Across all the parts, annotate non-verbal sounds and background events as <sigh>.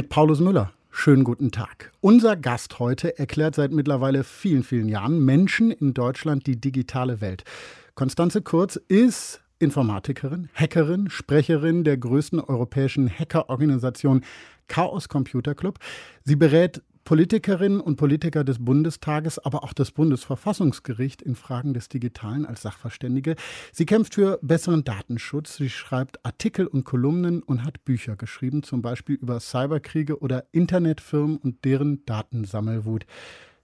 Mit Paulus Müller. Schönen guten Tag. Unser Gast heute erklärt seit mittlerweile vielen, vielen Jahren Menschen in Deutschland die digitale Welt. Konstanze Kurz ist Informatikerin, Hackerin, Sprecherin der größten europäischen Hackerorganisation Chaos Computer Club. Sie berät Politikerinnen und Politiker des Bundestages, aber auch das Bundesverfassungsgericht in Fragen des Digitalen als Sachverständige. Sie kämpft für besseren Datenschutz. Sie schreibt Artikel und Kolumnen und hat Bücher geschrieben, zum Beispiel über Cyberkriege oder Internetfirmen und deren Datensammelwut.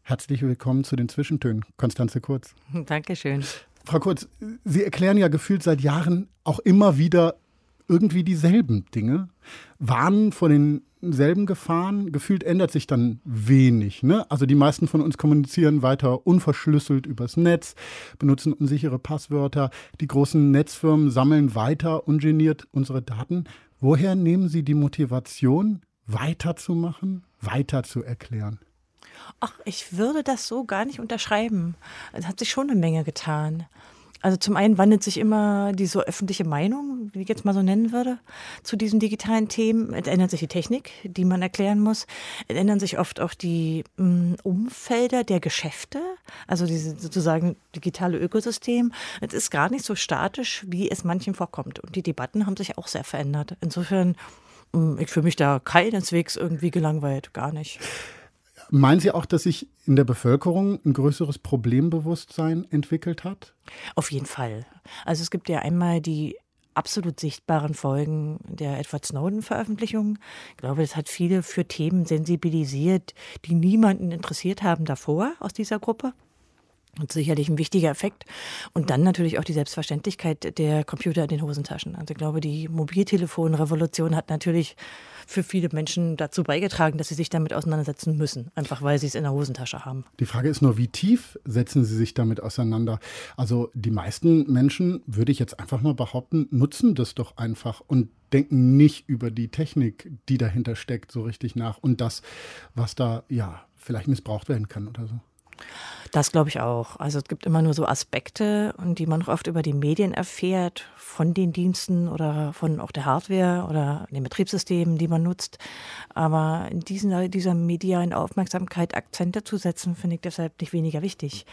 Herzlich willkommen zu den Zwischentönen. Konstanze Kurz. <laughs> Dankeschön. Frau Kurz, Sie erklären ja gefühlt seit Jahren auch immer wieder irgendwie dieselben Dinge, warnen vor denselben Gefahren. Gefühlt ändert sich dann wenig. Ne? Also die meisten von uns kommunizieren weiter unverschlüsselt übers Netz, benutzen unsichere Passwörter. Die großen Netzfirmen sammeln weiter ungeniert unsere Daten. Woher nehmen Sie die Motivation, weiterzumachen, weiter zu erklären? Ach, ich würde das so gar nicht unterschreiben. Es hat sich schon eine Menge getan. Also zum einen wandelt sich immer die so öffentliche Meinung, wie ich jetzt mal so nennen würde, zu diesen digitalen Themen. Es ändert sich die Technik, die man erklären muss. Es ändern sich oft auch die mm, Umfelder der Geschäfte, also dieses sozusagen digitale Ökosystem. Es ist gar nicht so statisch, wie es manchen vorkommt. Und die Debatten haben sich auch sehr verändert. Insofern, mm, ich fühle mich da keineswegs irgendwie gelangweilt, gar nicht. Meinen Sie auch, dass sich in der Bevölkerung ein größeres Problembewusstsein entwickelt hat? Auf jeden Fall. Also es gibt ja einmal die absolut sichtbaren Folgen der Edward Snowden-Veröffentlichung. Ich glaube, das hat viele für Themen sensibilisiert, die niemanden interessiert haben davor aus dieser Gruppe. Und sicherlich ein wichtiger Effekt. Und dann natürlich auch die Selbstverständlichkeit der Computer in den Hosentaschen. Also ich glaube, die Mobiltelefonrevolution hat natürlich für viele Menschen dazu beigetragen, dass sie sich damit auseinandersetzen müssen, einfach weil sie es in der Hosentasche haben. Die Frage ist nur, wie tief setzen sie sich damit auseinander? Also die meisten Menschen, würde ich jetzt einfach mal behaupten, nutzen das doch einfach und denken nicht über die Technik, die dahinter steckt, so richtig nach und das, was da ja vielleicht missbraucht werden kann oder so. Das glaube ich auch. Also es gibt immer nur so Aspekte, die man oft über die Medien erfährt, von den Diensten oder von auch der Hardware oder den Betriebssystemen, die man nutzt. Aber in diesen, dieser medialen Aufmerksamkeit Akzente zu setzen, finde ich deshalb nicht weniger wichtig.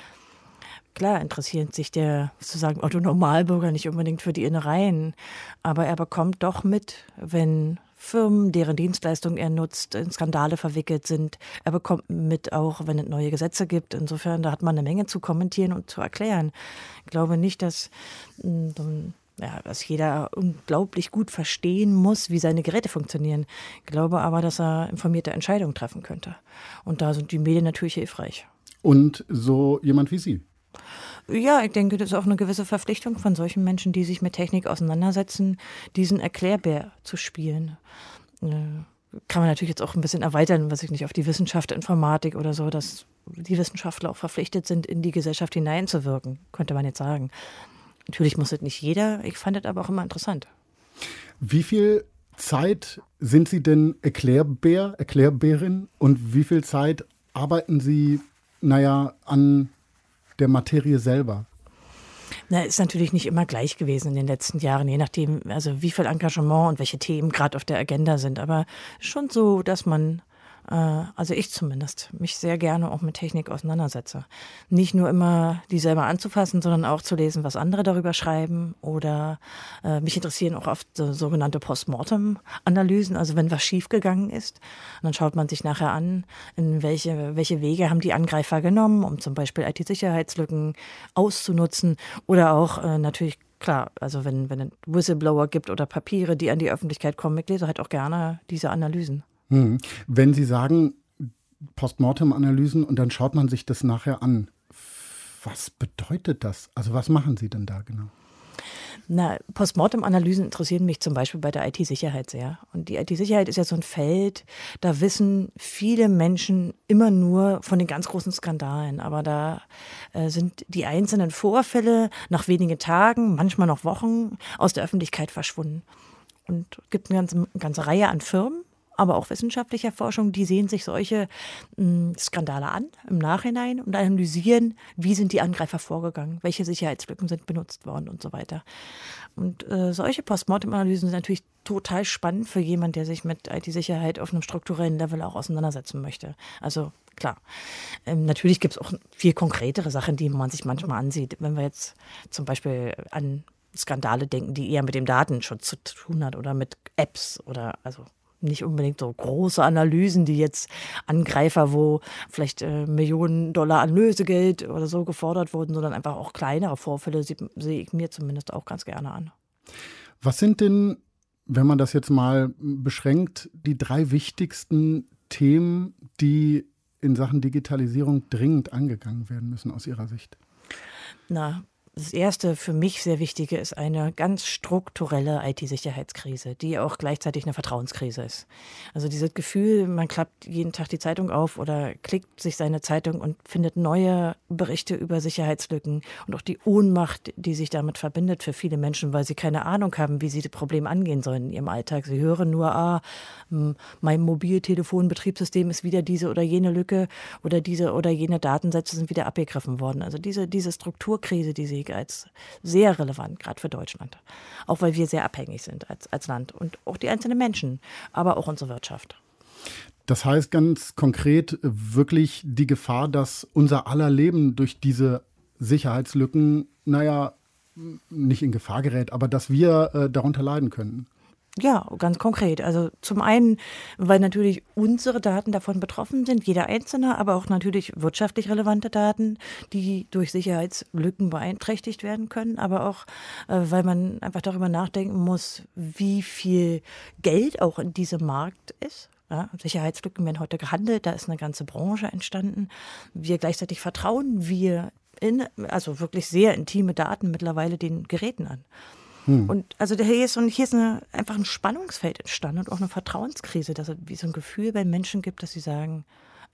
Klar interessiert sich der sozusagen Otto Normalbürger nicht unbedingt für die Innereien, aber er bekommt doch mit, wenn Firmen, deren Dienstleistungen er nutzt, in Skandale verwickelt sind. Er bekommt mit auch, wenn es neue Gesetze gibt. Insofern, da hat man eine Menge zu kommentieren und zu erklären. Ich glaube nicht, dass, hm, ja, dass jeder unglaublich gut verstehen muss, wie seine Geräte funktionieren. Ich glaube aber, dass er informierte Entscheidungen treffen könnte. Und da sind die Medien natürlich hilfreich. Und so jemand wie Sie. Ja, ich denke, das ist auch eine gewisse Verpflichtung von solchen Menschen, die sich mit Technik auseinandersetzen, diesen Erklärbär zu spielen. Äh, kann man natürlich jetzt auch ein bisschen erweitern, was ich nicht, auf die Wissenschaft, Informatik oder so, dass die Wissenschaftler auch verpflichtet sind, in die Gesellschaft hineinzuwirken, könnte man jetzt sagen. Natürlich muss es nicht jeder, ich fand es aber auch immer interessant. Wie viel Zeit sind Sie denn Erklärbär, Erklärbärin und wie viel Zeit arbeiten Sie, naja, an der Materie selber? Na, ist natürlich nicht immer gleich gewesen in den letzten Jahren, je nachdem, also wie viel Engagement und welche Themen gerade auf der Agenda sind. Aber schon so, dass man also ich zumindest, mich sehr gerne auch mit Technik auseinandersetze. Nicht nur immer die selber anzufassen, sondern auch zu lesen, was andere darüber schreiben oder äh, mich interessieren auch oft so, sogenannte Postmortem-Analysen, also wenn was schiefgegangen ist. Und dann schaut man sich nachher an, in welche, welche Wege haben die Angreifer genommen, um zum Beispiel IT-Sicherheitslücken auszunutzen oder auch äh, natürlich klar, also wenn, wenn es Whistleblower gibt oder Papiere, die an die Öffentlichkeit kommen, ich lese halt auch gerne diese Analysen. Hm. Wenn Sie sagen Postmortem-Analysen und dann schaut man sich das nachher an, was bedeutet das? Also was machen Sie denn da genau? Na, Postmortem-Analysen interessieren mich zum Beispiel bei der IT-Sicherheit sehr. Und die IT-Sicherheit ist ja so ein Feld, da wissen viele Menschen immer nur von den ganz großen Skandalen. Aber da äh, sind die einzelnen Vorfälle nach wenigen Tagen, manchmal noch Wochen aus der Öffentlichkeit verschwunden. Und es gibt eine ganze, eine ganze Reihe an Firmen, aber auch wissenschaftlicher Forschung, die sehen sich solche hm, Skandale an im Nachhinein und analysieren, wie sind die Angreifer vorgegangen, welche Sicherheitslücken sind benutzt worden und so weiter. Und äh, solche Postmortem-Analysen sind natürlich total spannend für jemanden, der sich mit IT-Sicherheit auf einem strukturellen Level auch auseinandersetzen möchte. Also klar. Ähm, natürlich gibt es auch viel konkretere Sachen, die man sich manchmal ansieht. Wenn wir jetzt zum Beispiel an Skandale denken, die eher mit dem Datenschutz zu tun hat oder mit Apps oder also nicht unbedingt so große Analysen, die jetzt Angreifer, wo vielleicht äh, Millionen Dollar an Lösegeld oder so gefordert wurden, sondern einfach auch kleinere Vorfälle sehe ich mir zumindest auch ganz gerne an. Was sind denn, wenn man das jetzt mal beschränkt, die drei wichtigsten Themen, die in Sachen Digitalisierung dringend angegangen werden müssen aus Ihrer Sicht? Na, das erste für mich sehr wichtige ist eine ganz strukturelle IT-Sicherheitskrise, die auch gleichzeitig eine Vertrauenskrise ist. Also dieses Gefühl, man klappt jeden Tag die Zeitung auf oder klickt sich seine Zeitung und findet neue Berichte über Sicherheitslücken und auch die Ohnmacht, die sich damit verbindet für viele Menschen, weil sie keine Ahnung haben, wie sie das Problem angehen sollen in ihrem Alltag. Sie hören nur, ah, mein Mobiltelefon-Betriebssystem ist wieder diese oder jene Lücke oder diese oder jene Datensätze sind wieder abgegriffen worden. Also diese, diese Strukturkrise, die sie Politik als sehr relevant, gerade für Deutschland. Auch weil wir sehr abhängig sind als, als Land und auch die einzelnen Menschen, aber auch unsere Wirtschaft. Das heißt ganz konkret wirklich die Gefahr, dass unser aller Leben durch diese Sicherheitslücken, naja, nicht in Gefahr gerät, aber dass wir äh, darunter leiden könnten. Ja, ganz konkret. Also zum einen, weil natürlich unsere Daten davon betroffen sind, jeder einzelne, aber auch natürlich wirtschaftlich relevante Daten, die durch Sicherheitslücken beeinträchtigt werden können, aber auch, äh, weil man einfach darüber nachdenken muss, wie viel Geld auch in diesem Markt ist. Ja, Sicherheitslücken werden heute gehandelt, da ist eine ganze Branche entstanden. Wir gleichzeitig vertrauen wir in, also wirklich sehr intime Daten mittlerweile den Geräten an. Hm. Und also hier ist, und hier ist eine, einfach ein Spannungsfeld entstanden und auch eine Vertrauenskrise, dass es wie so ein Gefühl bei Menschen gibt, dass sie sagen,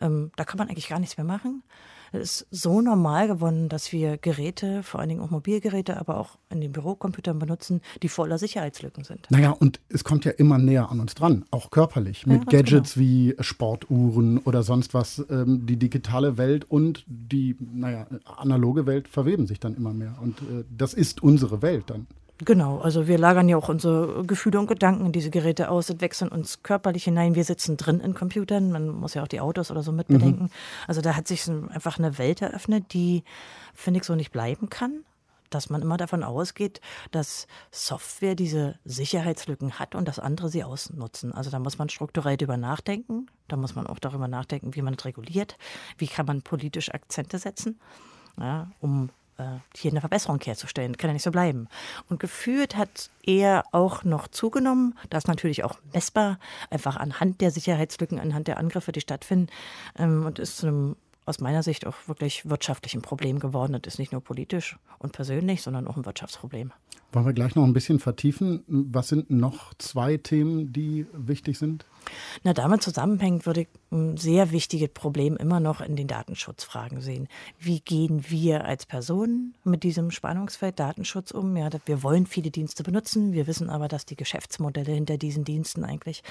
ähm, da kann man eigentlich gar nichts mehr machen. Es ist so normal geworden, dass wir Geräte, vor allen Dingen auch Mobilgeräte, aber auch in den Bürocomputern benutzen, die voller Sicherheitslücken sind. Naja, und es kommt ja immer näher an uns dran, auch körperlich, mit ja, Gadgets genau. wie Sportuhren oder sonst was. Ähm, die digitale Welt und die, naja, analoge Welt verweben sich dann immer mehr. Und äh, das ist unsere Welt dann. Genau, also wir lagern ja auch unsere Gefühle und Gedanken in diese Geräte aus und wechseln uns körperlich hinein. Wir sitzen drin in Computern, man muss ja auch die Autos oder so mitbedenken. Mhm. Also da hat sich einfach eine Welt eröffnet, die, finde ich, so nicht bleiben kann. Dass man immer davon ausgeht, dass Software diese Sicherheitslücken hat und dass andere sie ausnutzen. Also da muss man strukturell drüber nachdenken. Da muss man auch darüber nachdenken, wie man es reguliert. Wie kann man politisch Akzente setzen, ja, um hier eine Verbesserung herzustellen. Kann ja nicht so bleiben. Und gefühlt hat er auch noch zugenommen. Das ist natürlich auch messbar, einfach anhand der Sicherheitslücken, anhand der Angriffe, die stattfinden. Ähm, und ist zu einem aus meiner Sicht auch wirklich wirtschaftlich ein Problem geworden. Das ist nicht nur politisch und persönlich, sondern auch ein Wirtschaftsproblem. Wollen wir gleich noch ein bisschen vertiefen? Was sind noch zwei Themen, die wichtig sind? Na, damit zusammenhängt würde ich ein sehr wichtiges Problem immer noch in den Datenschutzfragen sehen. Wie gehen wir als Personen mit diesem Spannungsfeld Datenschutz um? Ja, wir wollen viele Dienste benutzen. Wir wissen aber, dass die Geschäftsmodelle hinter diesen Diensten eigentlich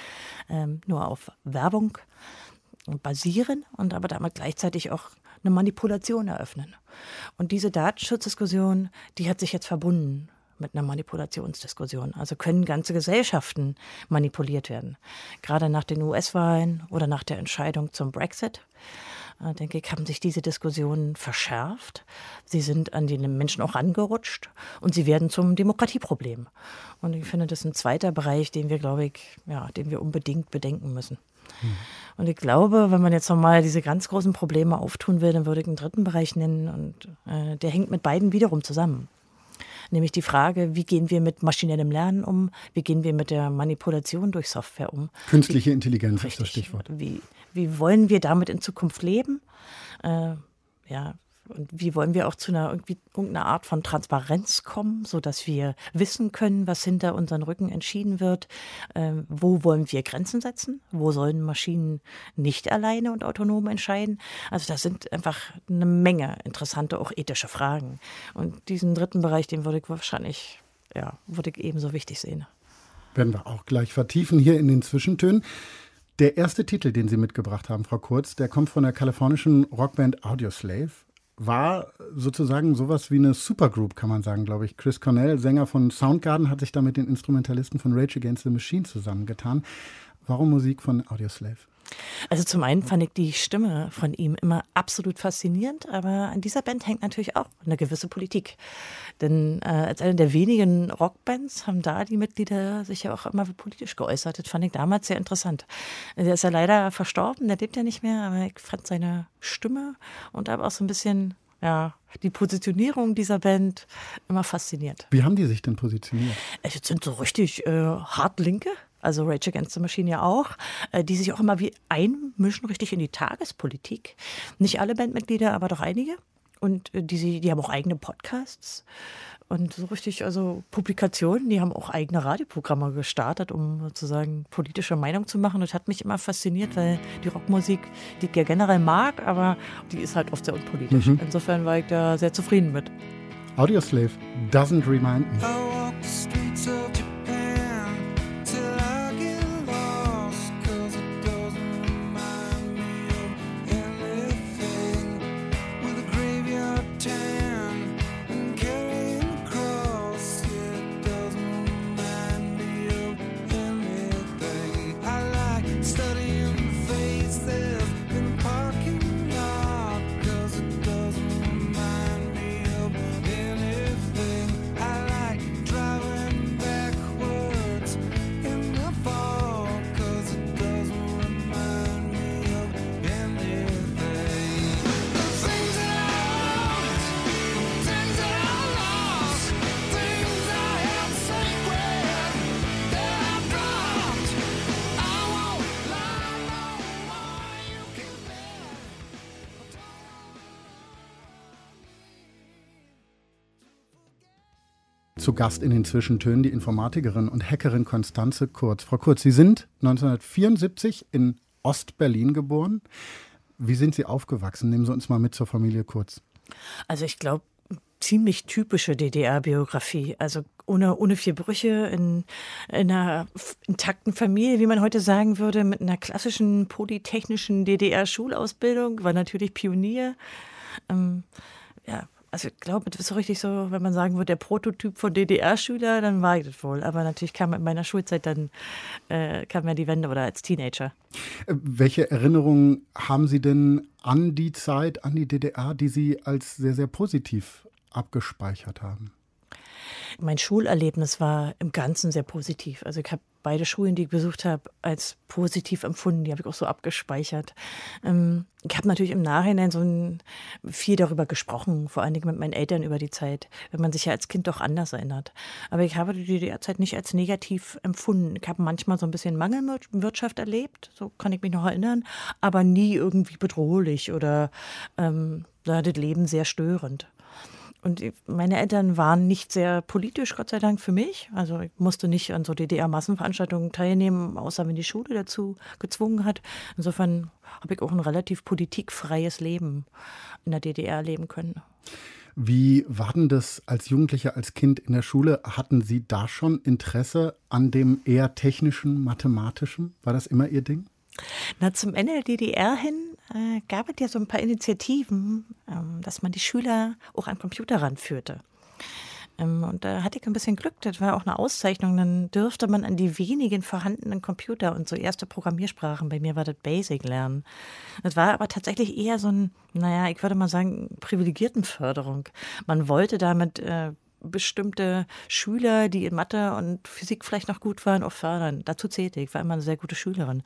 ähm, nur auf Werbung basieren und aber damit gleichzeitig auch eine Manipulation eröffnen. Und diese Datenschutzdiskussion, die hat sich jetzt verbunden mit einer Manipulationsdiskussion. Also können ganze Gesellschaften manipuliert werden. Gerade nach den US-Wahlen oder nach der Entscheidung zum Brexit, äh, denke ich, haben sich diese Diskussionen verschärft. Sie sind an die Menschen auch angerutscht und sie werden zum Demokratieproblem. Und ich finde, das ist ein zweiter Bereich, den wir, glaube ich, ja, den wir unbedingt bedenken müssen. Und ich glaube, wenn man jetzt nochmal diese ganz großen Probleme auftun will, dann würde ich einen dritten Bereich nennen und äh, der hängt mit beiden wiederum zusammen. Nämlich die Frage, wie gehen wir mit maschinellem Lernen um? Wie gehen wir mit der Manipulation durch Software um? Künstliche wie, Intelligenz richtig, ist das Stichwort. Wie, wie wollen wir damit in Zukunft leben? Äh, ja, Und wie wollen wir auch zu einer irgendwie irgendeiner Art von Transparenz kommen, sodass wir wissen können, was hinter unseren Rücken entschieden wird? Ähm, wo wollen wir Grenzen setzen? Wo sollen Maschinen nicht alleine und autonom entscheiden? Also das sind einfach eine Menge interessante, auch ethische Fragen. Und diesen dritten Bereich, den würde ich wahrscheinlich, ja, würde ich ebenso wichtig sehen. Werden wir auch gleich vertiefen hier in den Zwischentönen. Der erste Titel, den Sie mitgebracht haben, Frau Kurz, der kommt von der kalifornischen Rockband Audioslave war sozusagen sowas wie eine Supergroup, kann man sagen, glaube ich. Chris Cornell, Sänger von Soundgarden, hat sich da mit den Instrumentalisten von Rage Against the Machine zusammengetan. Warum Musik von Audioslave? Also zum einen fand ich die Stimme von ihm immer absolut faszinierend, aber an dieser Band hängt natürlich auch eine gewisse Politik. Denn äh, als eine der wenigen Rockbands haben da die Mitglieder sich ja auch immer politisch geäußert. Das fand ich damals sehr interessant. Der ist ja leider verstorben, der lebt ja nicht mehr, aber ich fand seine Stimme und aber auch so ein bisschen ja, die Positionierung dieser Band immer fasziniert. Wie haben die sich denn positioniert? Es sind so richtig äh, hart Linke, also Rage Against the Machine ja auch, äh, die sich auch immer wie einmischen richtig in die Tagespolitik. Nicht alle Bandmitglieder, aber doch einige. Und äh, die, die haben auch eigene Podcasts und so richtig, also Publikationen, die haben auch eigene Radioprogramme gestartet, um sozusagen politische Meinung zu machen. Das hat mich immer fasziniert, weil die Rockmusik, die ich ja generell mag, aber die ist halt oft sehr unpolitisch. Mhm. Insofern war ich da sehr zufrieden mit. Audioslave doesn't remind me. Gast in den Zwischentönen die Informatikerin und Hackerin Konstanze Kurz. Frau Kurz, Sie sind 1974 in Ostberlin geboren. Wie sind Sie aufgewachsen? Nehmen Sie uns mal mit zur Familie Kurz. Also ich glaube, ziemlich typische DDR-Biografie. Also ohne, ohne vier Brüche in, in einer intakten Familie, wie man heute sagen würde, mit einer klassischen polytechnischen DDR-Schulausbildung, war natürlich Pionier. Ähm, ja, also ich glaube, das ist so richtig so, wenn man sagen würde, der Prototyp von DDR-Schüler, dann war ich das wohl. Aber natürlich kam in meiner Schulzeit dann, äh, kam ja die Wende oder als Teenager. Äh, welche Erinnerungen haben Sie denn an die Zeit, an die DDR, die Sie als sehr, sehr positiv abgespeichert haben? Mein Schulerlebnis war im Ganzen sehr positiv. Also ich habe beide Schulen, die ich besucht habe, als positiv empfunden. Die habe ich auch so abgespeichert. Ähm, ich habe natürlich im Nachhinein so ein, viel darüber gesprochen, vor allen Dingen mit meinen Eltern über die Zeit, wenn man sich ja als Kind doch anders erinnert. Aber ich habe die DDR-Zeit nicht als negativ empfunden. Ich habe manchmal so ein bisschen Mangelwirtschaft erlebt, so kann ich mich noch erinnern, aber nie irgendwie bedrohlich oder ähm, das Leben sehr störend. Und meine Eltern waren nicht sehr politisch, Gott sei Dank für mich. Also ich musste nicht an so DDR-Massenveranstaltungen teilnehmen, außer wenn die Schule dazu gezwungen hat. Insofern habe ich auch ein relativ politikfreies Leben in der DDR leben können. Wie war denn das als Jugendlicher, als Kind in der Schule? Hatten Sie da schon Interesse an dem eher technischen, mathematischen? War das immer Ihr Ding? Na, zum Ende der DDR hin äh, gab es ja so ein paar Initiativen, ähm, dass man die Schüler auch an Computer ranführte. Ähm, und da hatte ich ein bisschen Glück, das war auch eine Auszeichnung. Dann dürfte man an die wenigen vorhandenen Computer und so erste Programmiersprachen, bei mir war das Basic lernen. Das war aber tatsächlich eher so ein, naja, ich würde mal sagen, Privilegiertenförderung. Man wollte damit äh, bestimmte Schüler, die in Mathe und Physik vielleicht noch gut waren, auch fördern. Dazu zählte ich, war immer eine sehr gute Schülerin.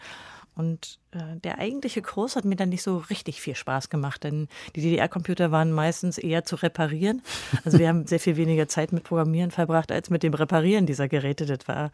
Und äh, der eigentliche Kurs hat mir dann nicht so richtig viel Spaß gemacht, denn die DDR-Computer waren meistens eher zu reparieren. Also wir haben sehr viel weniger Zeit mit Programmieren verbracht als mit dem Reparieren dieser Geräte. Das war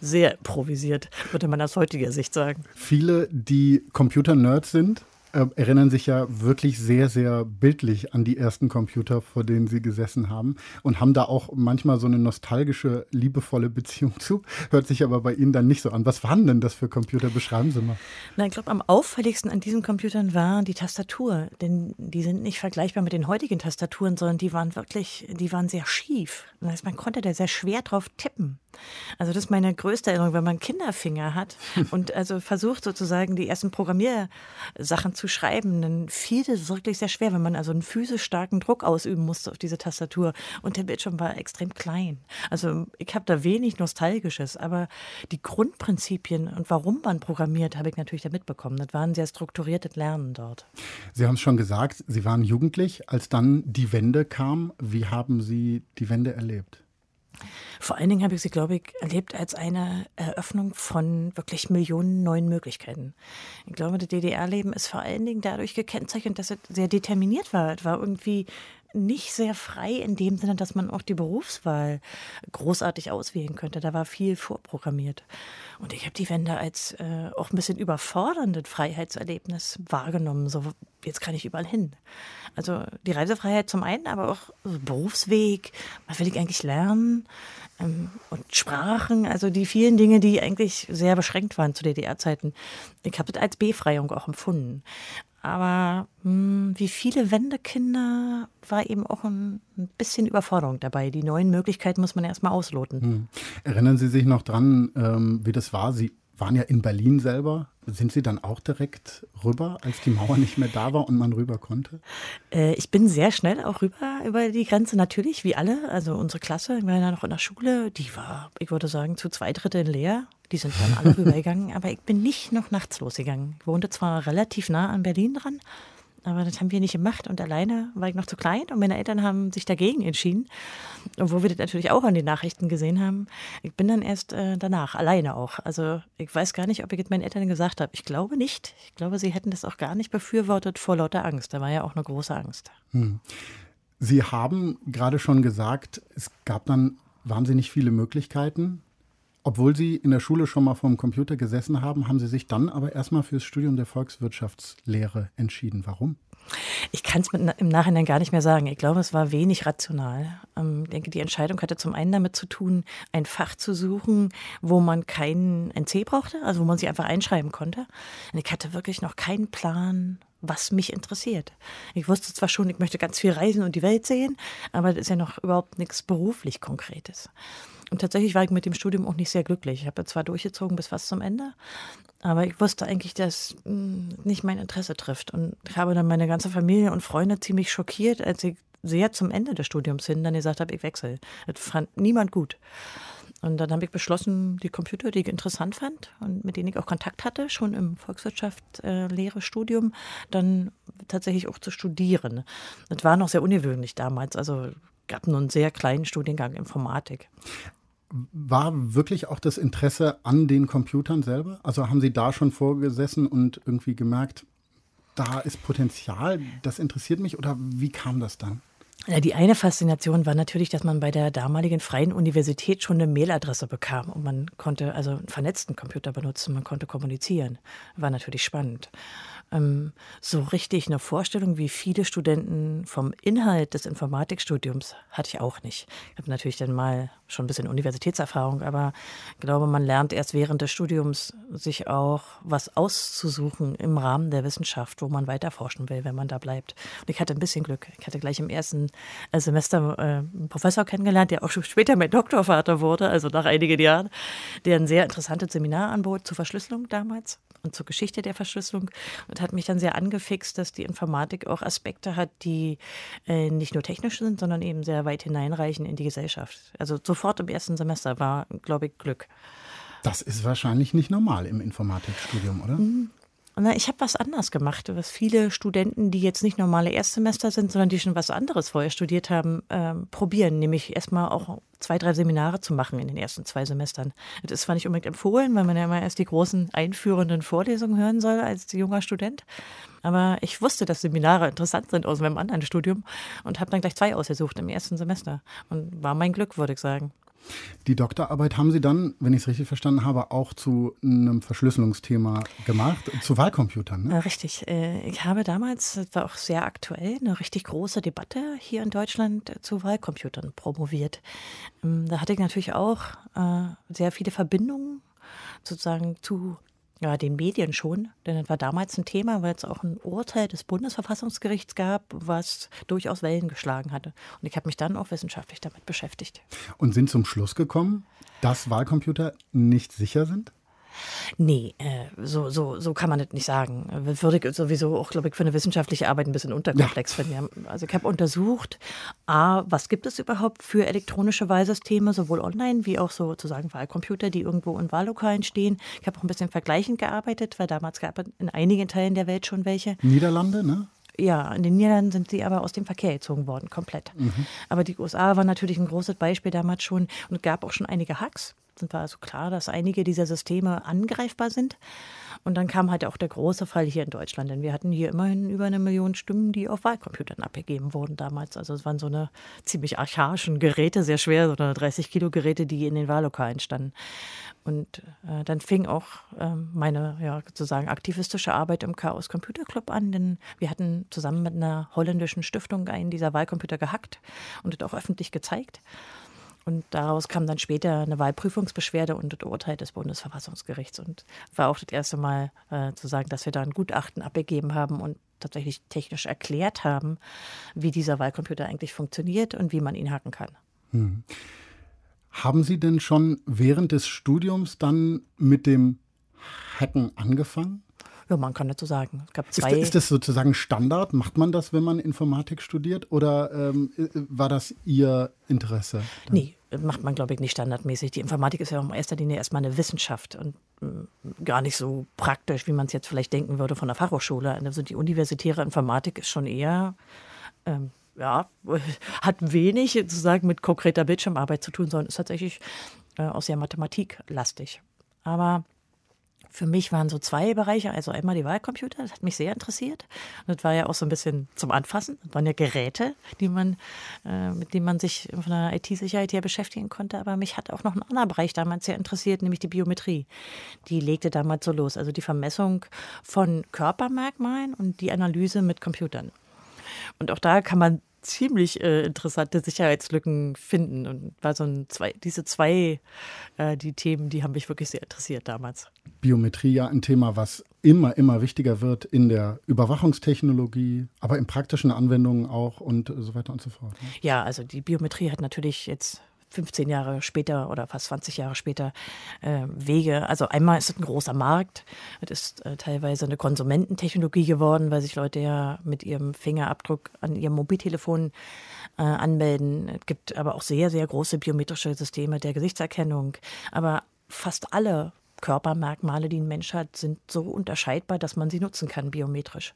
sehr improvisiert, würde man aus heutiger Sicht sagen. Viele, die Computer-Nerds sind, äh, erinnern sich ja wirklich sehr, sehr bildlich an die ersten Computer, vor denen Sie gesessen haben und haben da auch manchmal so eine nostalgische, liebevolle Beziehung zu. Hört sich aber bei Ihnen dann nicht so an. Was waren denn das für Computer? Beschreiben Sie mal. Na, ich glaube, am auffälligsten an diesen Computern war die Tastatur, denn die sind nicht vergleichbar mit den heutigen Tastaturen, sondern die waren wirklich, die waren sehr schief. Das heißt, man konnte da sehr schwer drauf tippen. Also das ist meine größte Erinnerung, wenn man Kinderfinger hat <laughs> und also versucht sozusagen die ersten Programmiersachen zu schreiben, dann fiel das wirklich sehr schwer, wenn man also einen physisch starken Druck ausüben musste auf diese Tastatur und der Bildschirm war extrem klein. Also ich habe da wenig Nostalgisches, aber die Grundprinzipien und warum man programmiert, habe ich natürlich da mitbekommen. Das war ein sehr strukturiertes Lernen dort. Sie haben es schon gesagt, Sie waren jugendlich, als dann die Wende kam. Wie haben Sie die Wende erlebt? Vor allen Dingen habe ich sie, glaube ich, erlebt als eine Eröffnung von wirklich Millionen neuen Möglichkeiten. Ich glaube, das DDR-Leben ist vor allen Dingen dadurch gekennzeichnet, dass es sehr determiniert war. Es war irgendwie nicht sehr frei in dem Sinne, dass man auch die Berufswahl großartig auswählen könnte. Da war viel vorprogrammiert. Und ich habe die Wende als äh, auch ein bisschen überforderndes Freiheitserlebnis wahrgenommen. So, jetzt kann ich überall hin. Also die Reisefreiheit zum einen, aber auch Berufsweg, was will ich eigentlich lernen? Ähm, und Sprachen, also die vielen Dinge, die eigentlich sehr beschränkt waren zu DDR-Zeiten. Ich habe das als Befreiung auch empfunden. Aber mh, hm, wie viele Wendekinder war eben auch ein, ein, bisschen Überforderung dabei. Die neuen Möglichkeiten muss man erstmal ausloten. Hm. Erinnern Sie sich noch dran, ähm, wie das war? Sie waren ja in Berlin selber. Sind Sie dann auch direkt rüber, als die Mauer nicht mehr da war und man rüber konnte? Äh, ich bin sehr schnell auch rüber über die Grenze, natürlich, wie alle. Also unsere Klasse, ich war ja noch in der Schule, die war, ich würde sagen, zu zwei Dritteln leer. Die sind dann alle <laughs> rübergegangen, aber ich bin nicht noch nachts losgegangen. Ich wohnte zwar relativ nah an Berlin dran, aber das haben wir nicht gemacht und alleine war ich noch zu klein und meine Eltern haben sich dagegen entschieden, obwohl wir das natürlich auch an den Nachrichten gesehen haben. Ich bin dann erst äh, danach, alleine auch. Also ich weiß gar nicht, ob ich es meinen Eltern gesagt habe. Ich glaube nicht. Ich glaube, sie hätten das auch gar nicht befürwortet vor lauter Angst. Da war ja auch eine große Angst. Hm. Sie haben gerade schon gesagt, es gab dann wahnsinnig viele Möglichkeiten. Obwohl Sie in der Schule schon mal vor dem Computer gesessen haben, haben Sie sich dann aber erstmal fürs Studium der Volkswirtschaftslehre entschieden. Warum? Ich kann es im Nachhinein gar nicht mehr sagen. Ich glaube, es war wenig rational. Ähm, ich denke, die Entscheidung hatte zum einen damit zu tun, ein Fach zu suchen, wo man keinen NC brauchte, also wo man sich einfach einschreiben konnte. Und ich hatte wirklich noch keinen Plan, was mich interessiert. Ich wusste zwar schon, ich möchte ganz viel reisen und die Welt sehen, aber das ist ja noch überhaupt nichts beruflich Konkretes. Und tatsächlich war ich mit dem Studium auch nicht sehr glücklich. Ich habe zwar durchgezogen bis fast zum Ende, aber ich wusste eigentlich, dass hm, nicht mein Interesse trifft. Und ich habe dann meine ganze Familie und Freunde ziemlich schockiert, als ich sehr zum Ende des Studiums hin dann gesagt habe, ich wechsle. Das fand niemand gut. Und dann habe ich beschlossen, die Computer, die ich interessant fand und mit denen ich auch Kontakt hatte, schon im Volkswirtschaft äh, dann tatsächlich auch zu studieren. Das war noch sehr ungewöhnlich damals. Also gab nur einen sehr kleinen Studiengang Informatik war wirklich auch das Interesse an den Computern selber? Also haben Sie da schon vorgesessen und irgendwie gemerkt, da ist Potenzial, das interessiert mich oder wie kam das dann? Ja, die eine Faszination war natürlich, dass man bei der damaligen Freien Universität schon eine Mailadresse bekam und man konnte also einen vernetzten Computer benutzen, man konnte kommunizieren. War natürlich spannend ähm, so richtig eine Vorstellung, wie viele Studenten vom Inhalt des Informatikstudiums hatte ich auch nicht. Ich habe natürlich dann mal schon ein bisschen Universitätserfahrung, aber ich glaube, man lernt erst während des Studiums sich auch was auszusuchen im Rahmen der Wissenschaft, wo man weiter forschen will, wenn man da bleibt. Und ich hatte ein bisschen Glück. Ich hatte gleich im ersten äh, Semester äh, einen Professor kennengelernt, der auch schon später mein Doktorvater wurde, also nach einigen Jahren, der ein sehr interessantes Seminar anbot zur Verschlüsselung damals und zur Geschichte der Verschlüsselung und hat mich dann sehr angefixt, dass die Informatik auch Aspekte hat, die äh, nicht nur technisch sind, sondern eben sehr weit hineinreichen in die Gesellschaft. Also sofort im ersten Semester war, glaube ich, Glück. Das ist wahrscheinlich nicht normal im Informatikstudium, oder? Na, ich habe was anders gemacht, was viele Studenten, die jetzt nicht normale Erstsemester sind, sondern die schon was anderes vorher studiert haben, äh, probieren. Nämlich erstmal auch zwei, drei Seminare zu machen in den ersten zwei Semestern. Das ist zwar nicht unbedingt empfohlen, weil man ja immer erst die großen einführenden Vorlesungen hören soll als junger Student. Aber ich wusste, dass Seminare interessant sind aus meinem anderen Studium und habe dann gleich zwei ausgesucht im ersten Semester. Und war mein Glück, würde ich sagen. Die Doktorarbeit haben Sie dann, wenn ich es richtig verstanden habe, auch zu einem Verschlüsselungsthema gemacht, zu Wahlcomputern. Ne? Äh, richtig. Äh, ich habe damals, das war auch sehr aktuell, eine richtig große Debatte hier in Deutschland zu Wahlcomputern promoviert. Ähm, da hatte ich natürlich auch äh, sehr viele Verbindungen sozusagen zu ja, den Medien schon, denn das war damals ein Thema, weil es auch ein Urteil des Bundesverfassungsgerichts gab, was durchaus Wellen geschlagen hatte. Und ich habe mich dann auch wissenschaftlich damit beschäftigt. Und sind zum Schluss gekommen, dass Wahlcomputer nicht sicher sind? Nee, äh, so, so, so kann man das nicht sagen. Würde ich sowieso auch, glaube ich, für eine wissenschaftliche Arbeit ein bisschen unterkomplex ja. finden. Also ich habe untersucht, A, was gibt es überhaupt für elektronische Wahlsysteme, sowohl online wie auch sozusagen Wahlcomputer, die irgendwo in Wahllokalen stehen. Ich habe auch ein bisschen vergleichend gearbeitet, weil damals gab es in einigen Teilen der Welt schon welche. Niederlande, ne? Ja, in den Niederlanden sind sie aber aus dem Verkehr gezogen worden, komplett. Mhm. Aber die USA waren natürlich ein großes Beispiel damals schon und es gab auch schon einige Hacks sind wir also klar, dass einige dieser Systeme angreifbar sind. Und dann kam halt auch der große Fall hier in Deutschland, denn wir hatten hier immerhin über eine Million Stimmen, die auf Wahlcomputern abgegeben wurden damals. Also es waren so eine ziemlich archaischen Geräte, sehr schwer, so eine 30 Kilo Geräte, die in den Wahllokalen standen. Und äh, dann fing auch äh, meine ja, sozusagen aktivistische Arbeit im Chaos Computer Club an, denn wir hatten zusammen mit einer holländischen Stiftung einen dieser Wahlcomputer gehackt und das auch öffentlich gezeigt. Und daraus kam dann später eine Wahlprüfungsbeschwerde und das Urteil des Bundesverfassungsgerichts. Und war auch das erste Mal äh, zu sagen, dass wir da ein Gutachten abgegeben haben und tatsächlich technisch erklärt haben, wie dieser Wahlcomputer eigentlich funktioniert und wie man ihn hacken kann. Hm. Haben Sie denn schon während des Studiums dann mit dem Hacken angefangen? Ja, man kann dazu sagen. Es gab zwei ist, ist das sozusagen Standard? Macht man das, wenn man Informatik studiert? Oder ähm, war das Ihr Interesse? Dann? Nee, macht man, glaube ich, nicht standardmäßig. Die Informatik ist ja in erster Linie erstmal eine Wissenschaft und äh, gar nicht so praktisch, wie man es jetzt vielleicht denken würde von der Fachhochschule. Also die universitäre Informatik ist schon eher. Ähm, ja, <laughs> hat wenig sozusagen mit konkreter Bildschirmarbeit zu tun, sondern ist tatsächlich äh, auch sehr mathematiklastig. Aber für mich waren so zwei Bereiche, also einmal die Wahlcomputer, das hat mich sehr interessiert. Und das war ja auch so ein bisschen zum Anfassen. Das waren ja Geräte, die man, äh, mit denen man sich von der IT-Sicherheit her beschäftigen konnte. Aber mich hat auch noch ein anderer Bereich damals sehr interessiert, nämlich die Biometrie. Die legte damals so los, also die Vermessung von Körpermerkmalen und die Analyse mit Computern. Und auch da kann man ziemlich äh, interessante Sicherheitslücken finden. Und war so ein zwei, diese zwei, äh, die Themen, die haben mich wirklich sehr interessiert damals. Biometrie ja ein Thema, was immer, immer wichtiger wird in der Überwachungstechnologie, aber in praktischen Anwendungen auch und so weiter und so fort. Ne? Ja, also die Biometrie hat natürlich jetzt 15 Jahre später oder fast 20 Jahre später äh, Wege. Also einmal ist es ein großer Markt, es ist äh, teilweise eine Konsumententechnologie geworden, weil sich Leute ja mit ihrem Fingerabdruck an ihrem Mobiltelefon äh, anmelden. Es gibt aber auch sehr, sehr große biometrische Systeme der Gesichtserkennung. Aber fast alle Körpermerkmale, die ein Mensch hat, sind so unterscheidbar, dass man sie nutzen kann biometrisch.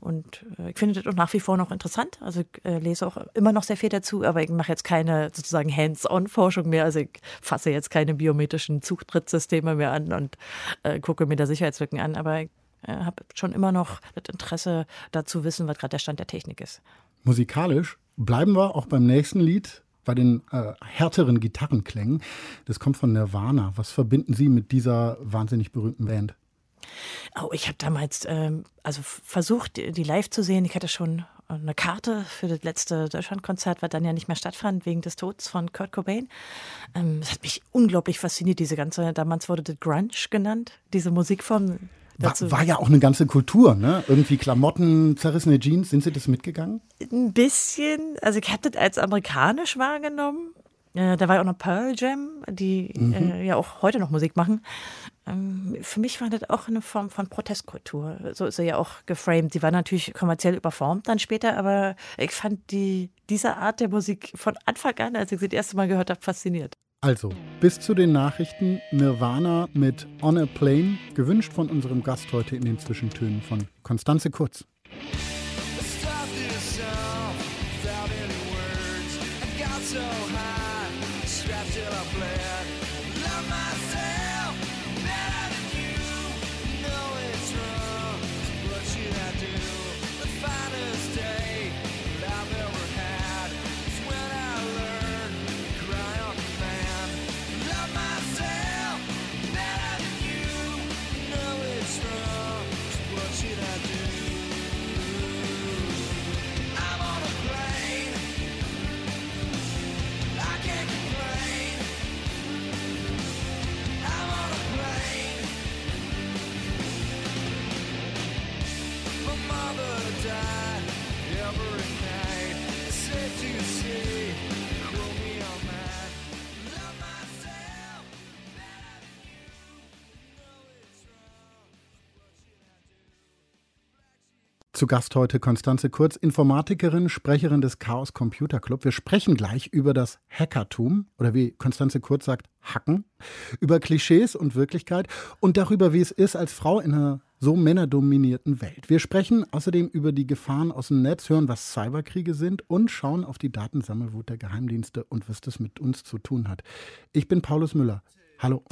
Und äh, ich finde das auch nach wie vor noch interessant. Also ich äh, lese auch immer noch sehr viel dazu, aber ich mache jetzt keine sozusagen Hands-on-Forschung mehr. Also ich fasse jetzt keine biometrischen Zutritttssysteme mehr an und äh, gucke mir da Sicherheitslücken an. Aber ich äh, habe schon immer noch das Interesse dazu wissen, was gerade der Stand der Technik ist. Musikalisch bleiben wir auch beim nächsten Lied bei den äh, härteren Gitarrenklängen. Das kommt von Nirvana. Was verbinden Sie mit dieser wahnsinnig berühmten Band? Oh, ich habe damals ähm, also versucht, die live zu sehen. Ich hatte schon eine Karte für das letzte Deutschlandkonzert, was dann ja nicht mehr stattfand wegen des Todes von Kurt Cobain. Ähm, das hat mich unglaublich fasziniert, diese ganze, damals wurde das Grunge genannt, diese Musikform, war, war, ja auch eine ganze Kultur, ne? Irgendwie Klamotten, zerrissene Jeans. Sind Sie das mitgegangen? Ein bisschen. Also ich habe das als amerikanisch wahrgenommen. Äh, da war ja auch noch Pearl Jam, die mhm. äh, ja auch heute noch Musik machen. Ähm, für mich war das auch eine Form von Protestkultur. So ist sie ja auch geframed. Sie war natürlich kommerziell überformt dann später, aber ich fand die, diese Art der Musik von Anfang an, als ich sie das erste Mal gehört habe, fasziniert. Also, bis zu den Nachrichten Nirvana mit On a Plane, gewünscht von unserem Gast heute in den Zwischentönen von Konstanze Kurz. Zu Gast heute Konstanze Kurz, Informatikerin, Sprecherin des Chaos Computer Club. Wir sprechen gleich über das Hackertum oder wie Konstanze Kurz sagt, Hacken, über Klischees und Wirklichkeit und darüber, wie es ist, als Frau in einer so männerdominierten Welt. Wir sprechen außerdem über die Gefahren aus dem Netz, hören, was Cyberkriege sind und schauen auf die Datensammelwut der Geheimdienste und was das mit uns zu tun hat. Ich bin Paulus Müller. Hallo.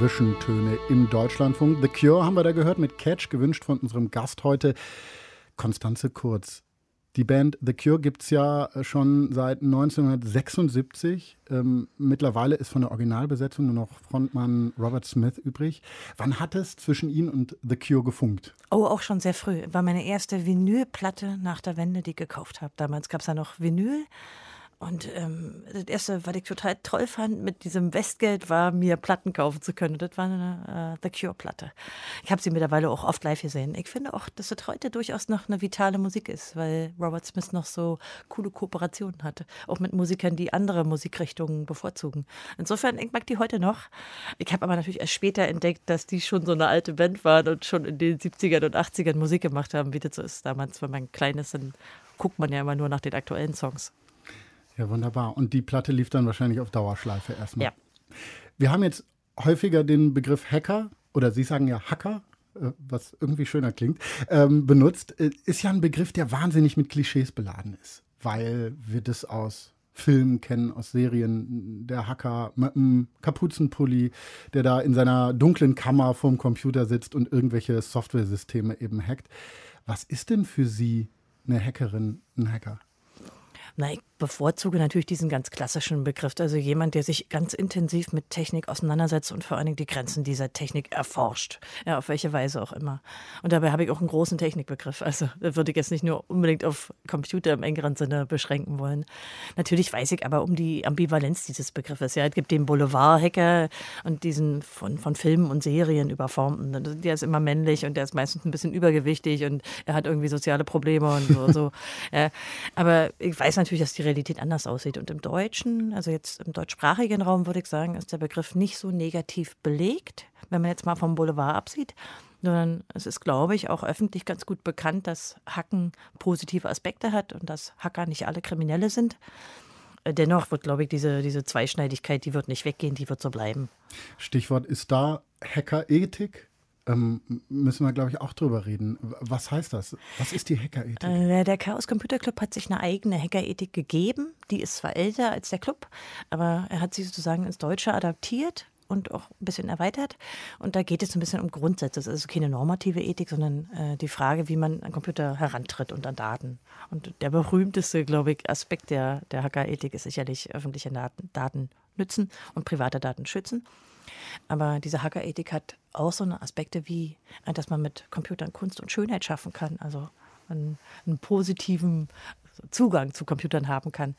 Zwischentöne im Deutschlandfunk. The Cure haben wir da gehört mit Catch, gewünscht von unserem Gast heute, Konstanze Kurz. Die Band The Cure gibt es ja schon seit 1976. Ähm, mittlerweile ist von der Originalbesetzung nur noch Frontmann Robert Smith übrig. Wann hat es zwischen Ihnen und The Cure gefunkt? Oh, auch schon sehr früh. War meine erste Vinylplatte nach der Wende, die ich gekauft habe. Damals gab es ja noch Vinyl. Und ähm, das Erste, was ich total toll fand mit diesem Westgeld, war, mir Platten kaufen zu können. Das war eine äh, The Cure-Platte. Ich habe sie mittlerweile auch oft live gesehen. Ich finde auch, dass das heute durchaus noch eine vitale Musik ist, weil Robert Smith noch so coole Kooperationen hatte. Auch mit Musikern, die andere Musikrichtungen bevorzugen. Insofern, ich mag die heute noch. Ich habe aber natürlich erst später entdeckt, dass die schon so eine alte Band waren und schon in den 70ern und 80ern Musik gemacht haben, wie das so ist. Damals, wenn man klein ist, dann guckt man ja immer nur nach den aktuellen Songs. Ja, wunderbar. Und die Platte lief dann wahrscheinlich auf Dauerschleife erstmal. Ja. Wir haben jetzt häufiger den Begriff Hacker oder Sie sagen ja Hacker, äh, was irgendwie schöner klingt, ähm, benutzt. Äh, ist ja ein Begriff, der wahnsinnig mit Klischees beladen ist, weil wir das aus Filmen kennen, aus Serien. Der Hacker mit einem Kapuzenpulli, der da in seiner dunklen Kammer vorm Computer sitzt und irgendwelche Softwaresysteme eben hackt. Was ist denn für Sie eine Hackerin, ein Hacker? Na, ich bevorzuge natürlich diesen ganz klassischen Begriff. Also jemand, der sich ganz intensiv mit Technik auseinandersetzt und vor allen Dingen die Grenzen dieser Technik erforscht. Ja, auf welche Weise auch immer. Und dabei habe ich auch einen großen Technikbegriff. Also da würde ich jetzt nicht nur unbedingt auf Computer im engeren Sinne beschränken wollen. Natürlich weiß ich aber um die Ambivalenz dieses Begriffes. Ja, es gibt den Boulevard-Hacker und diesen von, von Filmen und Serien überformten. Der ist immer männlich und der ist meistens ein bisschen übergewichtig und er hat irgendwie soziale Probleme und so. so. <laughs> Ja, aber ich weiß natürlich, dass die Realität anders aussieht. Und im Deutschen, also jetzt im deutschsprachigen Raum, würde ich sagen, ist der Begriff nicht so negativ belegt, wenn man jetzt mal vom Boulevard absieht. Sondern es ist, glaube ich, auch öffentlich ganz gut bekannt, dass Hacken positive Aspekte hat und dass Hacker nicht alle Kriminelle sind. Dennoch wird, glaube ich, diese, diese Zweischneidigkeit, die wird nicht weggehen, die wird so bleiben. Stichwort ist da Hackerethik ähm, müssen wir, glaube ich, auch drüber reden. Was heißt das? Was ist die Hackerethik? Äh, der Chaos Computer Club hat sich eine eigene Hackerethik gegeben. Die ist zwar älter als der Club, aber er hat sie sozusagen ins Deutsche adaptiert und auch ein bisschen erweitert. Und da geht es ein bisschen um Grundsätze. Es ist also keine normative Ethik, sondern äh, die Frage, wie man an Computer herantritt und an Daten. Und der berühmteste, glaube ich, Aspekt der, der Hackerethik ist sicherlich öffentliche Daten, Daten nützen und private Daten schützen. Aber diese Hackerethik hat auch so eine Aspekte wie, äh, dass man mit Computern Kunst und Schönheit schaffen kann, also einen, einen positiven Zugang zu Computern haben kann.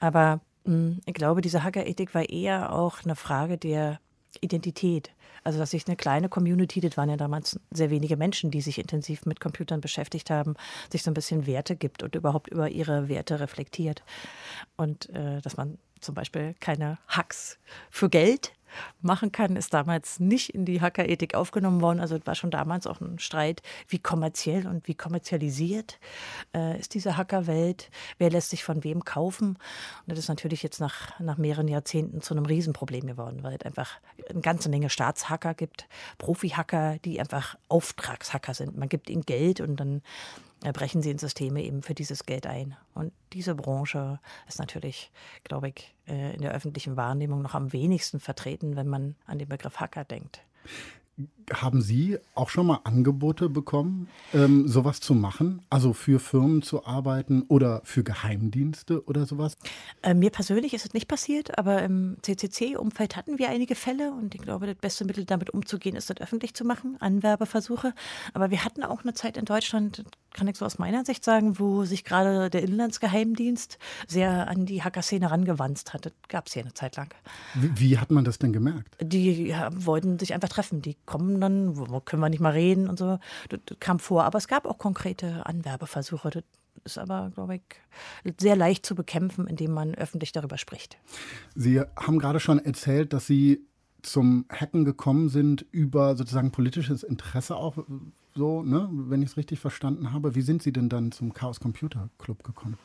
Aber mh, hm, ich glaube, diese Hackerethik war eher auch eine Frage der Identität. Also, dass sich eine kleine Community, das waren ja damals sehr wenige Menschen, die sich intensiv mit Computern beschäftigt haben, sich so ein bisschen Werte gibt und überhaupt über ihre Werte reflektiert. Und äh, dass man zum Beispiel keine Hacks für Geld machen kann, ist damals nicht in die Hackerethik aufgenommen worden. Also es war schon damals auch ein Streit, wie kommerziell und wie kommerzialisiert äh, ist diese Hackerwelt, wer lässt sich von wem kaufen. Und das ist natürlich jetzt nach, nach mehreren Jahrzehnten zu einem Riesenproblem geworden, weil es einfach eine ganze Menge Staatshacker gibt, Profi-Hacker, die einfach Auftragshacker sind. Man gibt ihnen Geld und dann brechen sie in Systeme eben für dieses Geld ein. Und diese Branche ist natürlich, glaube ich, äh, in der öffentlichen Wahrnehmung noch am wenigsten vertreten, wenn man an den Begriff Hacker denkt. Haben Sie auch schon mal Angebote bekommen, ähm, sowas zu machen? Also für Firmen zu arbeiten oder für Geheimdienste oder sowas? Äh, mir persönlich ist es nicht passiert, aber im CCC-Umfeld hatten wir einige Fälle und ich glaube, das beste Mittel, damit umzugehen, ist das öffentlich zu machen, Anwerbeversuche. Aber wir hatten auch eine Zeit in Deutschland, kann ich so aus meiner Sicht sagen, wo sich gerade der Inlandsgeheimdienst sehr an die Hackerszene rangewanzt hat. Das gab es hier eine Zeit lang. Wie, wie, hat man das denn gemerkt? Die ja, wollten sich einfach treffen. Die kommen dann, wo können wir nicht mal reden und so. Das, das kam vor. Aber es gab auch konkrete Anwerbeversuche. Das ist aber, glaube ich, sehr leicht zu bekämpfen, indem man öffentlich darüber spricht. Sie haben gerade schon erzählt, dass Sie zum Hacken gekommen sind über sozusagen politisches Interesse auch so, ne, wenn ich es richtig verstanden habe. Wie sind Sie denn dann zum Chaos Computer Club gekommen?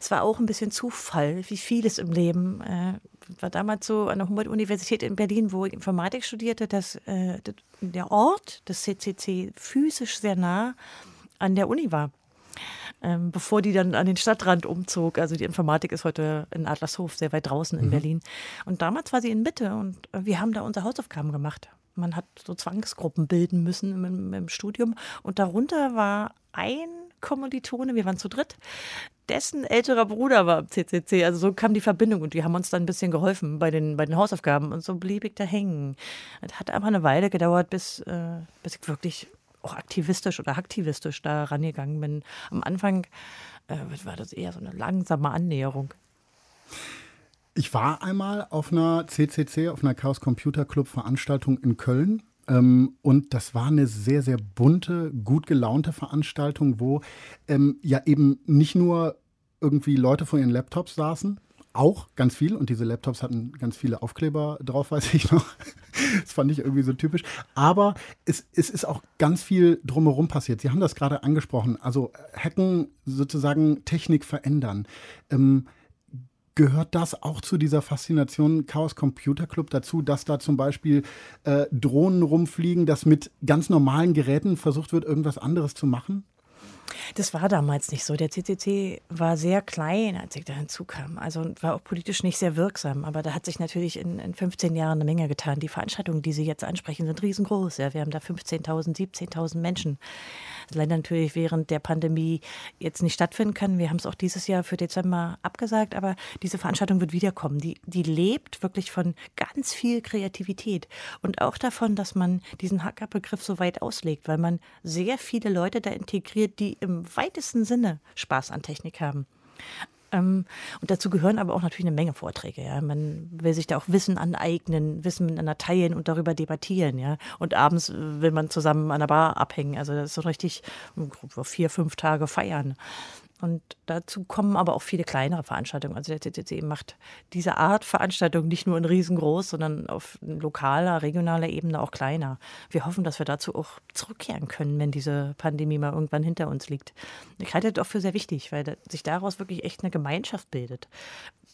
Es war auch ein bisschen Zufall, wie vieles im Leben. Äh, war damals so an der Humboldt-Universität in Berlin, wo ich Informatik studierte, dass äh, der Ort des CCC physisch sehr nah an der Uni war. Ähm, bevor die dann an den Stadtrand umzog. Also die Informatik ist heute in Adlershof, sehr weit draußen in mhm. Berlin. Und damals war sie in Mitte und wir haben da unsere Hausaufgaben gemacht. Man hat so Zwangsgruppen bilden müssen im, im Studium. Und darunter war ein Kommilitone, wir waren zu dritt, dessen älterer Bruder war am CCC. Also so kam die Verbindung und die haben uns dann ein bisschen geholfen bei den, bei den Hausaufgaben und so blieb ich da hängen. Es hat einfach eine Weile gedauert, bis, äh, bis ich wirklich auch aktivistisch oder aktivistisch da rangegangen bin. Am Anfang äh, war das eher so eine langsame Annäherung. Ich war einmal auf einer CCC, auf einer Chaos Computer Club Veranstaltung in Köln. Ähm, und das war eine sehr, sehr bunte, gut gelaunte Veranstaltung, wo ähm, ja eben nicht nur irgendwie Leute vor ihren Laptops saßen, auch ganz viel und diese Laptops hatten ganz viele Aufkleber drauf, weiß ich noch. <laughs> das fand ich irgendwie so typisch. Aber es, es ist auch ganz viel drumherum passiert. Sie haben das gerade angesprochen. Also Hacken, sozusagen Technik verändern. Ähm, Gehört das auch zu dieser Faszination Chaos Computer Club dazu, dass da zum Beispiel äh, Drohnen rumfliegen, dass mit ganz normalen Geräten versucht wird, irgendwas anderes zu machen? Das war damals nicht so. Der CCC war sehr klein, als ich da hinzukam. Also war auch politisch nicht sehr wirksam. Aber da hat sich natürlich in, in 15 Jahren eine Menge getan. Die Veranstaltungen, die Sie jetzt ansprechen, sind riesengroß. Ja. Wir haben da 15.000, 17.000 Menschen. Das leider natürlich während der Pandemie jetzt nicht stattfinden kann. Wir haben es auch dieses Jahr für Dezember abgesagt. Aber diese Veranstaltung wird wiederkommen. Die, die lebt wirklich von ganz viel Kreativität. Und auch davon, dass man diesen Hackerbegriff so weit auslegt, weil man sehr viele Leute da integriert, die im weitesten Sinne Spaß an Technik haben. Ähm, und dazu gehören aber auch natürlich eine Menge Vorträge. Ja. Man will sich da auch Wissen aneignen, Wissen miteinander teilen und darüber debattieren. Ja. Und abends will man zusammen an der Bar abhängen. Also das ist so richtig vier, fünf Tage feiern. Und dazu kommen aber auch viele kleinere Veranstaltungen. Also der CCC macht diese Art Veranstaltung nicht nur in riesengroß, sondern auf lokaler, regionaler Ebene auch kleiner. Wir hoffen, dass wir dazu auch zurückkehren können, wenn diese Pandemie mal irgendwann hinter uns liegt. Ich halte das auch für sehr wichtig, weil sich daraus wirklich echt eine Gemeinschaft bildet.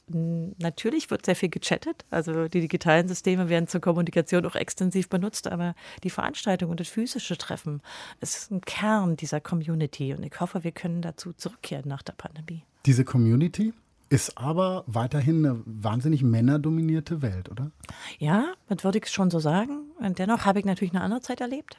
Natürlich wird sehr viel gechattet, also die digitalen Systeme werden zur Kommunikation auch extensiv benutzt, aber die Veranstaltung und das physische Treffen ist ein Kern dieser Community und ich hoffe, wir können dazu zurückkehren nach der Pandemie. Diese Community, ist aber weiterhin eine wahnsinnig männerdominierte Welt, oder? Ja, das würde ich schon so sagen. Dennoch habe ich natürlich eine andere Zeit erlebt.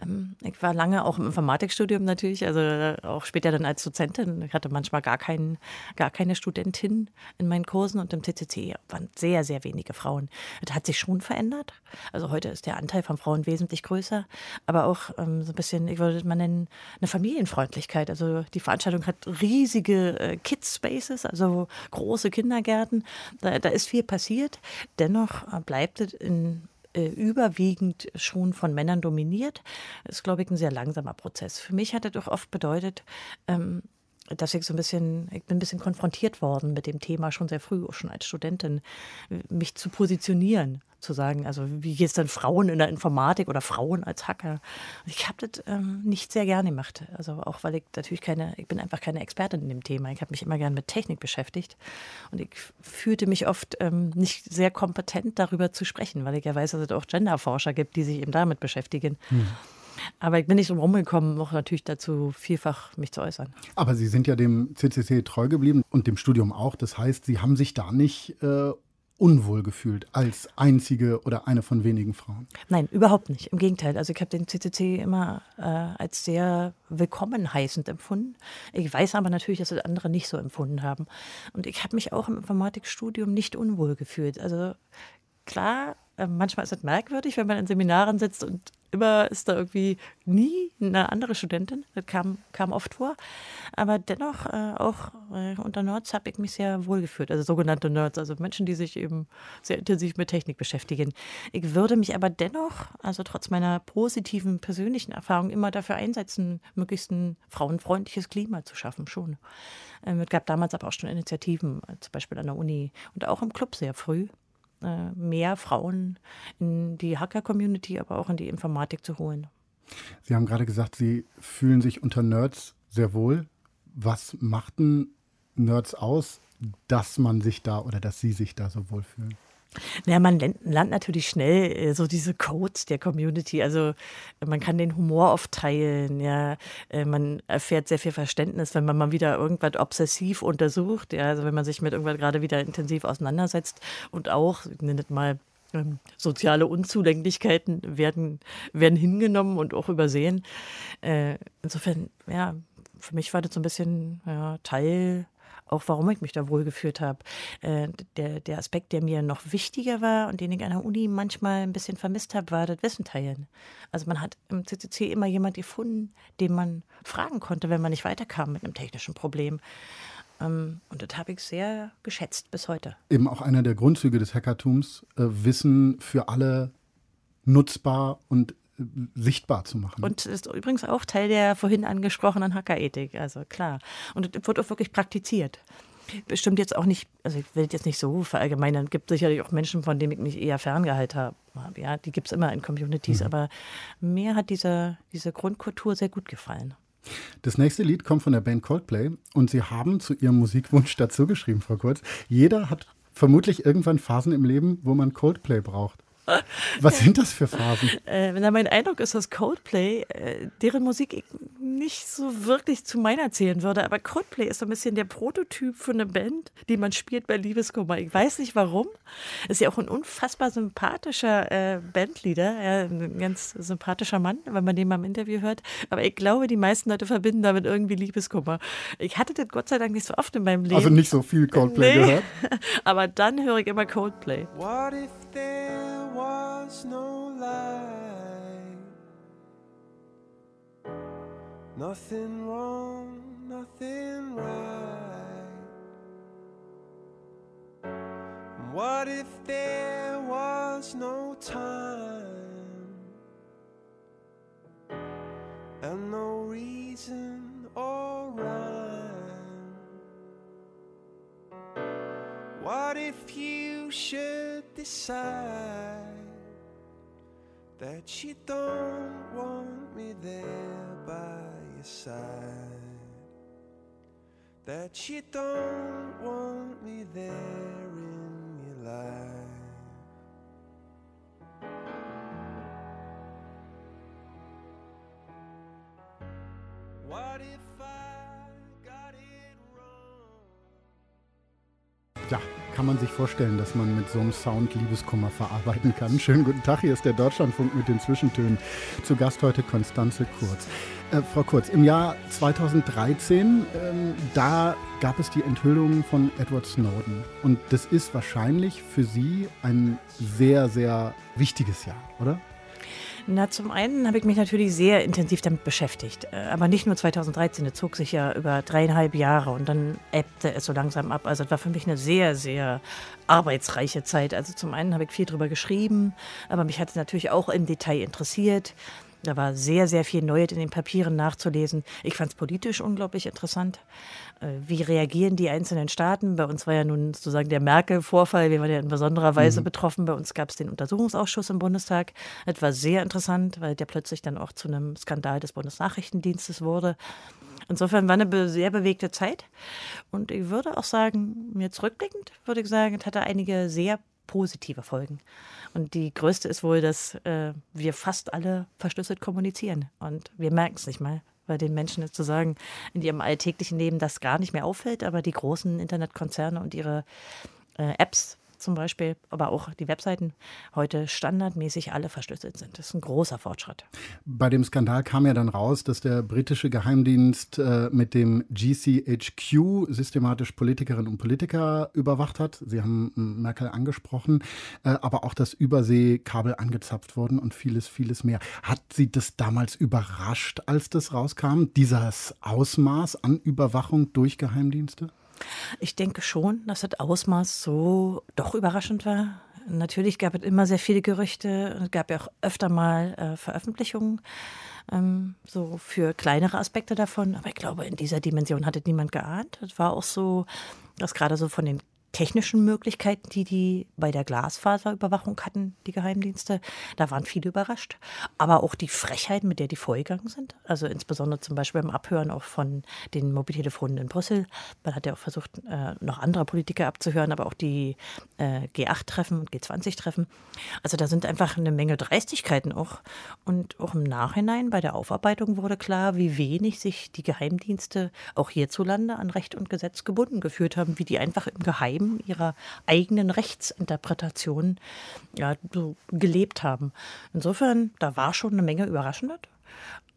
Ähm, ich war lange auch im Informatikstudium natürlich, also äh, auch später dann als Dozentin. Ich hatte manchmal gar, kein, gar keine Studentin in meinen Kursen und im CCC waren sehr, sehr wenige Frauen. Das hat sich schon verändert. Also heute ist der Anteil von Frauen wesentlich größer, aber auch ähm, so ein bisschen, ich würde mal nennen, eine Familienfreundlichkeit. Also die Veranstaltung hat riesige äh, Kids Spaces, also große Kindergärten. Da, da ist viel passiert. Dennoch äh, bleibt es in äh, überwiegend schon von Männern dominiert. Das ist, glaube ich, ein sehr langsamer Prozess. Für mich hat er doch oft bedeutet, ähm, dass ich so ein bisschen, ich bin ein bisschen konfrontiert worden mit dem Thema schon sehr früh, schon als Studentin, mich zu positionieren, zu sagen, also wie geht es denn Frauen in der Informatik oder Frauen als Hacker? Ich habe das ähm, nicht sehr gerne gemacht, also auch weil ich natürlich keine, ich bin einfach keine Expertin in dem Thema. Ich habe mich immer gern mit Technik beschäftigt und ich fühlte mich oft ähm, nicht sehr kompetent darüber zu sprechen, weil ich ja weiß, dass es auch Genderforscher gibt, die sich eben damit beschäftigen. Hm. Aber ich bin nicht drum rumgekommen, auch natürlich dazu vielfach mich zu äußern. Aber Sie sind ja dem CCC treu geblieben und dem Studium auch. Das heißt, Sie haben sich da nicht äh, unwohl gefühlt als einzige oder eine von wenigen Frauen? Nein, überhaupt nicht. Im Gegenteil. Also ich habe den CCC immer äh, als sehr willkommen heißend empfunden. Ich weiß aber natürlich, dass das andere nicht so empfunden haben. Und ich habe mich auch im Informatikstudium nicht unwohl gefühlt. Also klar, äh, manchmal ist es merkwürdig, wenn man in Seminaren sitzt und immer ist da irgendwie nie eine andere Studentin. Das kam, kam oft vor. Aber dennoch, äh, auch äh, unter Nerds habe ich mich sehr wohl gefühlt. Also sogenannte Nerds, also Menschen, die sich eben sehr intensiv mit Technik beschäftigen. Ich würde mich aber dennoch, also trotz meiner positiven persönlichen Erfahrung, immer dafür einsetzen, möglichst ein frauenfreundliches Klima zu schaffen, schon. Ähm, es gab damals aber auch schon Initiativen, zum Beispiel an der Uni und auch im Club sehr früh. Äh, mehr Frauen in die Hacker-Community, aber auch in die Informatik zu holen. Sie haben gerade gesagt, Sie fühlen sich unter Nerds sehr wohl. Was machten Nerds aus, dass man sich da oder dass Sie sich da so wohlfühlen? Ja, man lernt natürlich schnell äh, so diese Codes der Community. Also man kann den Humor oft teilen. Ja, äh, man erfährt sehr viel Verständnis, wenn man mal wieder irgendwas obsessiv untersucht. Ja, also wenn man sich mit irgendwas gerade wieder intensiv auseinandersetzt und auch, ich nenne das mal ähm, soziale Unzulänglichkeiten werden, werden hingenommen und auch übersehen. Äh, insofern, ja, für mich war das so ein bisschen ja, Teil auch warum ich mich da wohlgeführt habe. Äh, der, der Aspekt, der mir noch wichtiger war und den ich an der Uni manchmal ein bisschen vermisst habe, war das Wissen teilen. Also man hat im CCC immer jemand gefunden, den man fragen konnte, wenn man nicht weiterkam mit einem technischen Problem. Ähm, und das habe ich sehr geschätzt bis heute. Eben auch einer der Grundzüge des Hackertums, äh, Wissen für alle nutzbar und sichtbar zu machen. Und ist übrigens auch Teil der vorhin angesprochenen Hackerethik, also klar. Und es wird auch wirklich praktiziert. Bestimmt jetzt auch nicht, also ich will jetzt nicht so verallgemeinern, es gibt sicherlich auch Menschen, von denen ich mich eher ferngehalten habe. Ja, die gibt es immer in Communities, mhm. aber mir hat diese, diese Grundkultur sehr gut gefallen. Das nächste Lied kommt von der Band Coldplay und Sie haben zu Ihrem Musikwunsch dazu geschrieben, Frau Kurz. Jeder hat vermutlich irgendwann Phasen im Leben, wo man Coldplay braucht. <laughs> Was sind das für Phasen? Äh, mein Eindruck ist, dass Coldplay, äh, deren Musik ich nicht so wirklich zu meiner zählen würde, aber Coldplay ist so ein bisschen der Prototyp für eine Band, die man spielt bei Liebeskummer. Ich weiß nicht warum. Ist ja auch ein unfassbar sympathischer äh, Bandleader, ja, ein ganz sympathischer Mann, wenn man den mal im Interview hört. Aber ich glaube, die meisten Leute verbinden damit irgendwie Liebeskummer. Ich hatte das Gott sei Dank nicht so oft in meinem Leben. Also nicht so viel Coldplay nee. gehört? <laughs> aber dann höre ich immer Coldplay. What if there was no light. Nothing wrong, nothing right. What if there was no time and no reason or rhyme? What if you should decide? That you don't want me there by your side. That you don't want me there in your life. What if kann man sich vorstellen, dass man mit so einem Sound Liebeskummer verarbeiten kann. Schönen guten Tag, hier ist der Deutschlandfunk mit den Zwischentönen. Zu Gast heute Konstanze Kurz. Äh, Frau Kurz, im Jahr 2013, ähm, da gab es die Enthüllung von Edward Snowden. Und das ist wahrscheinlich für Sie ein sehr, sehr wichtiges Jahr, oder? Na, zum einen habe ich mich natürlich sehr intensiv damit beschäftigt. Äh, aber nicht nur 2013, das zog sich ja über dreieinhalb Jahre und dann ebbte es so langsam ab. Also es war für mich eine sehr, sehr arbeitsreiche Zeit. Also zum einen habe ich viel darüber geschrieben, aber mich hat es natürlich auch im Detail interessiert. Da war sehr, sehr viel Neues in den Papieren nachzulesen. Ich fand es politisch unglaublich interessant. Äh, wie reagieren die einzelnen Staaten? Bei uns war ja nun sozusagen der Merkel-Vorfall. Wir waren ja in besonderer Weise mhm. betroffen. Bei uns gab es den Untersuchungsausschuss im Bundestag. Das war sehr interessant, weil der plötzlich dann auch zu einem Skandal des Bundesnachrichtendienstes wurde. Insofern war eine sehr bewegte Zeit. Und ich würde auch sagen, mir zurückblickend würde ich sagen, es hatte einige sehr positive Folgen. Und die größte ist wohl, dass äh, wir fast alle verschlüsselt kommunizieren. Und wir merken es nicht mal, weil den Menschen sozusagen in ihrem alltäglichen Leben das gar nicht mehr auffällt. Aber die großen Internetkonzerne und ihre äh, Apps zum Beispiel, aber auch die Webseiten heute standardmäßig alle verschlüsselt sind. Das ist ein großer Fortschritt. Bei dem Skandal kam ja dann raus, dass der britische Geheimdienst äh, mit dem GCHQ systematisch Politikerinnen und Politiker überwacht hat. Sie haben Merkel angesprochen, äh, aber auch das Überseekabel angezapft worden und vieles, vieles mehr. Hat Sie das damals überrascht, als das rauskam, dieses Ausmaß an Überwachung durch Geheimdienste? Ich denke schon, dass das Ausmaß so doch überraschend war. Natürlich gab es immer sehr viele Gerüchte. Es gab ja auch öfter mal äh, Veröffentlichungen, ähm, so für kleinere Aspekte davon. Aber ich glaube, in dieser Dimension hatte niemand geahnt. Es war auch so, dass gerade so von den technischen Möglichkeiten, die die bei der Glasfaserüberwachung hatten, die Geheimdienste. Da waren viele überrascht. Aber auch die Frechheit, mit der die vorgegangen sind. Also insbesondere zum Beispiel beim Abhören auch von den Mobiltelefonen in Brüssel. Man hat ja auch versucht, äh, noch andere Politiker abzuhören, aber auch die äh, G8-Treffen und G20-Treffen. Also da sind einfach eine Menge Dreistigkeiten auch. Und auch im Nachhinein bei der Aufarbeitung wurde klar, wie wenig sich die Geheimdienste auch hierzulande an Recht und Gesetz gebunden geführt haben, wie die einfach im Geheimen Leben, ihrer eigenen Rechtsinterpretation ja, so gelebt haben. Insofern, da war schon eine Menge Überraschendes.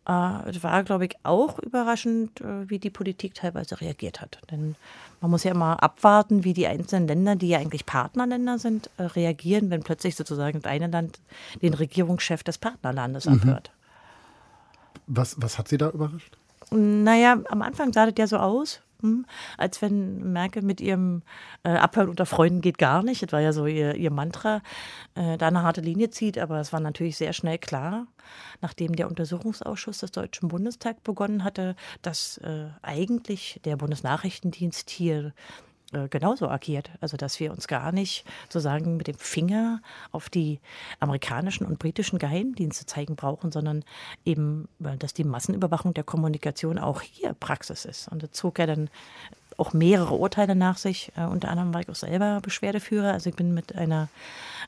Äh, es war, glaube ich, auch überraschend, äh, wie die Politik teilweise reagiert hat. Denn man muss ja immer abwarten, wie die einzelnen Länder, die ja eigentlich Partnerländer sind, äh, reagieren, wenn plötzlich sozusagen das eine Land den Regierungschef des Partnerlandes mhm. abhört. Was, was hat Sie da überrascht? Naja, am Anfang sah das ja so aus, als wenn Merkel mit ihrem äh, Abhören unter Freunden geht gar nicht. Das war ja so ihr, ihr Mantra, äh, da eine harte Linie zieht. Aber es war natürlich sehr schnell klar, nachdem der Untersuchungsausschuss des Deutschen Bundestags begonnen hatte, dass äh, eigentlich der Bundesnachrichtendienst hier äh, genauso agiert. Also dass wir uns gar nicht sozusagen mit dem Finger auf die amerikanischen und britischen Geheimdienste zeigen brauchen, sondern eben, dass die Massenüberwachung der Kommunikation auch hier Praxis ist. Und das zog ja dann auch mehrere Urteile nach sich. Äh, unter anderem war ich auch selber Beschwerdeführer. Also ich bin mit einer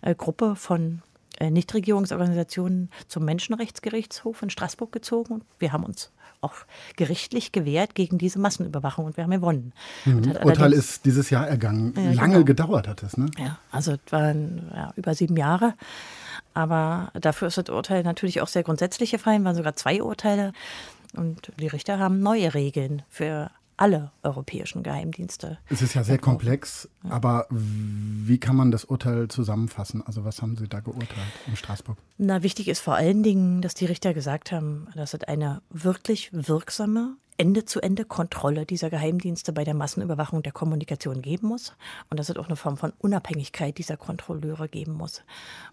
äh, Gruppe von äh, Nichtregierungsorganisationen zum Menschenrechtsgerichtshof in Straßburg gezogen. Wir haben uns auch gerichtlich gewehrt gegen diese Massenüberwachung und wir haben gewonnen. Mhm. Urteil ist dieses Jahr ergangen. Ja, Lange genau. gedauert hat es, ne? Ja, also es waren ja, über sieben Jahre. Aber dafür ist das Urteil natürlich auch sehr grundsätzlich gefallen, waren sogar zwei Urteile. Und die Richter haben neue Regeln für alle europäischen Geheimdienste. Es ist ja sehr komplex, ja. aber wie kann man das Urteil zusammenfassen? Also was haben Sie da geurteilt in Straßburg? Na, wichtig ist vor allen Dingen, dass die Richter gesagt haben, dass es eine wirklich wirksame Ende-zu-Ende-Kontrolle dieser Geheimdienste bei der Massenüberwachung der Kommunikation geben muss und dass es auch eine Form von Unabhängigkeit dieser Kontrolleure geben muss.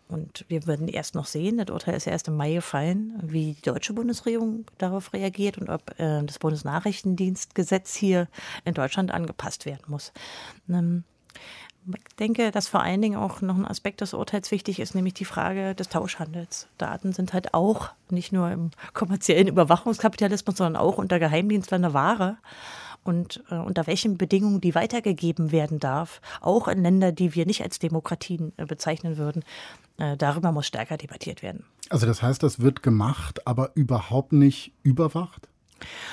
Und wir würden erst noch sehen, das Urteil ist ja erst im Mai gefallen, wie die deutsche Bundesregierung darauf reagiert und ob äh, das Bundesnachrichtendienstgesetz hier in Deutschland angepasst werden muss. Ähm, ich denke, dass vor allen Dingen auch noch ein Aspekt des Urteils wichtig ist, nämlich die Frage des Tauschhandels. Daten sind halt auch nicht nur im kommerziellen Überwachungskapitalismus, sondern auch unter Geheimdienstlern eine Ware. Und äh, unter welchen Bedingungen die weitergegeben werden darf, auch in Länder, die wir nicht als Demokratien äh, bezeichnen würden, äh, darüber muss stärker debattiert werden. Also das heißt, das wird gemacht, aber überhaupt nicht überwacht?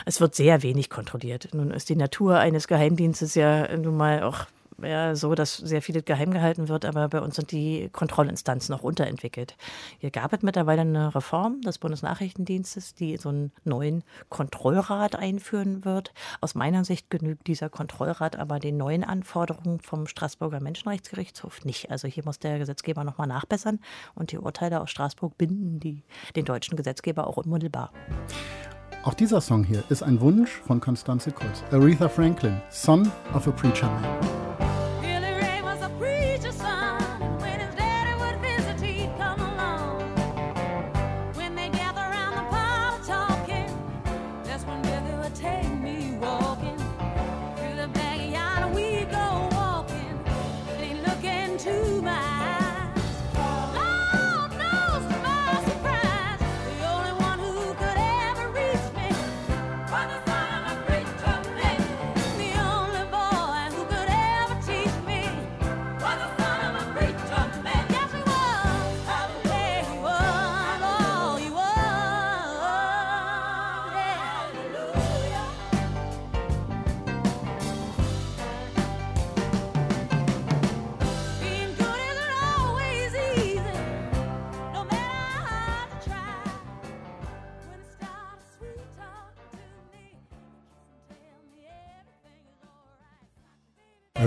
Es wird sehr wenig kontrolliert. Nun ist die Natur eines Geheimdienstes ja nun mal auch ja so, dass sehr viel geheim gehalten wird, aber bei uns sind die Kontrollinstanzen noch unterentwickelt. Hier gab es mittlerweile eine Reform des Bundesnachrichtendienstes, die so einen neuen Kontrollrat einführen wird. Aus meiner Sicht genügt dieser Kontrollrat aber den neuen Anforderungen vom Straßburger Menschenrechtsgerichtshof nicht. Also hier muss der Gesetzgeber nochmal nachbessern und die Urteile aus Straßburg binden die, den deutschen Gesetzgeber auch unmittelbar. Auch dieser Song hier ist ein Wunsch von Constanze Kurz. Aretha Franklin, Son of a Preacher Man.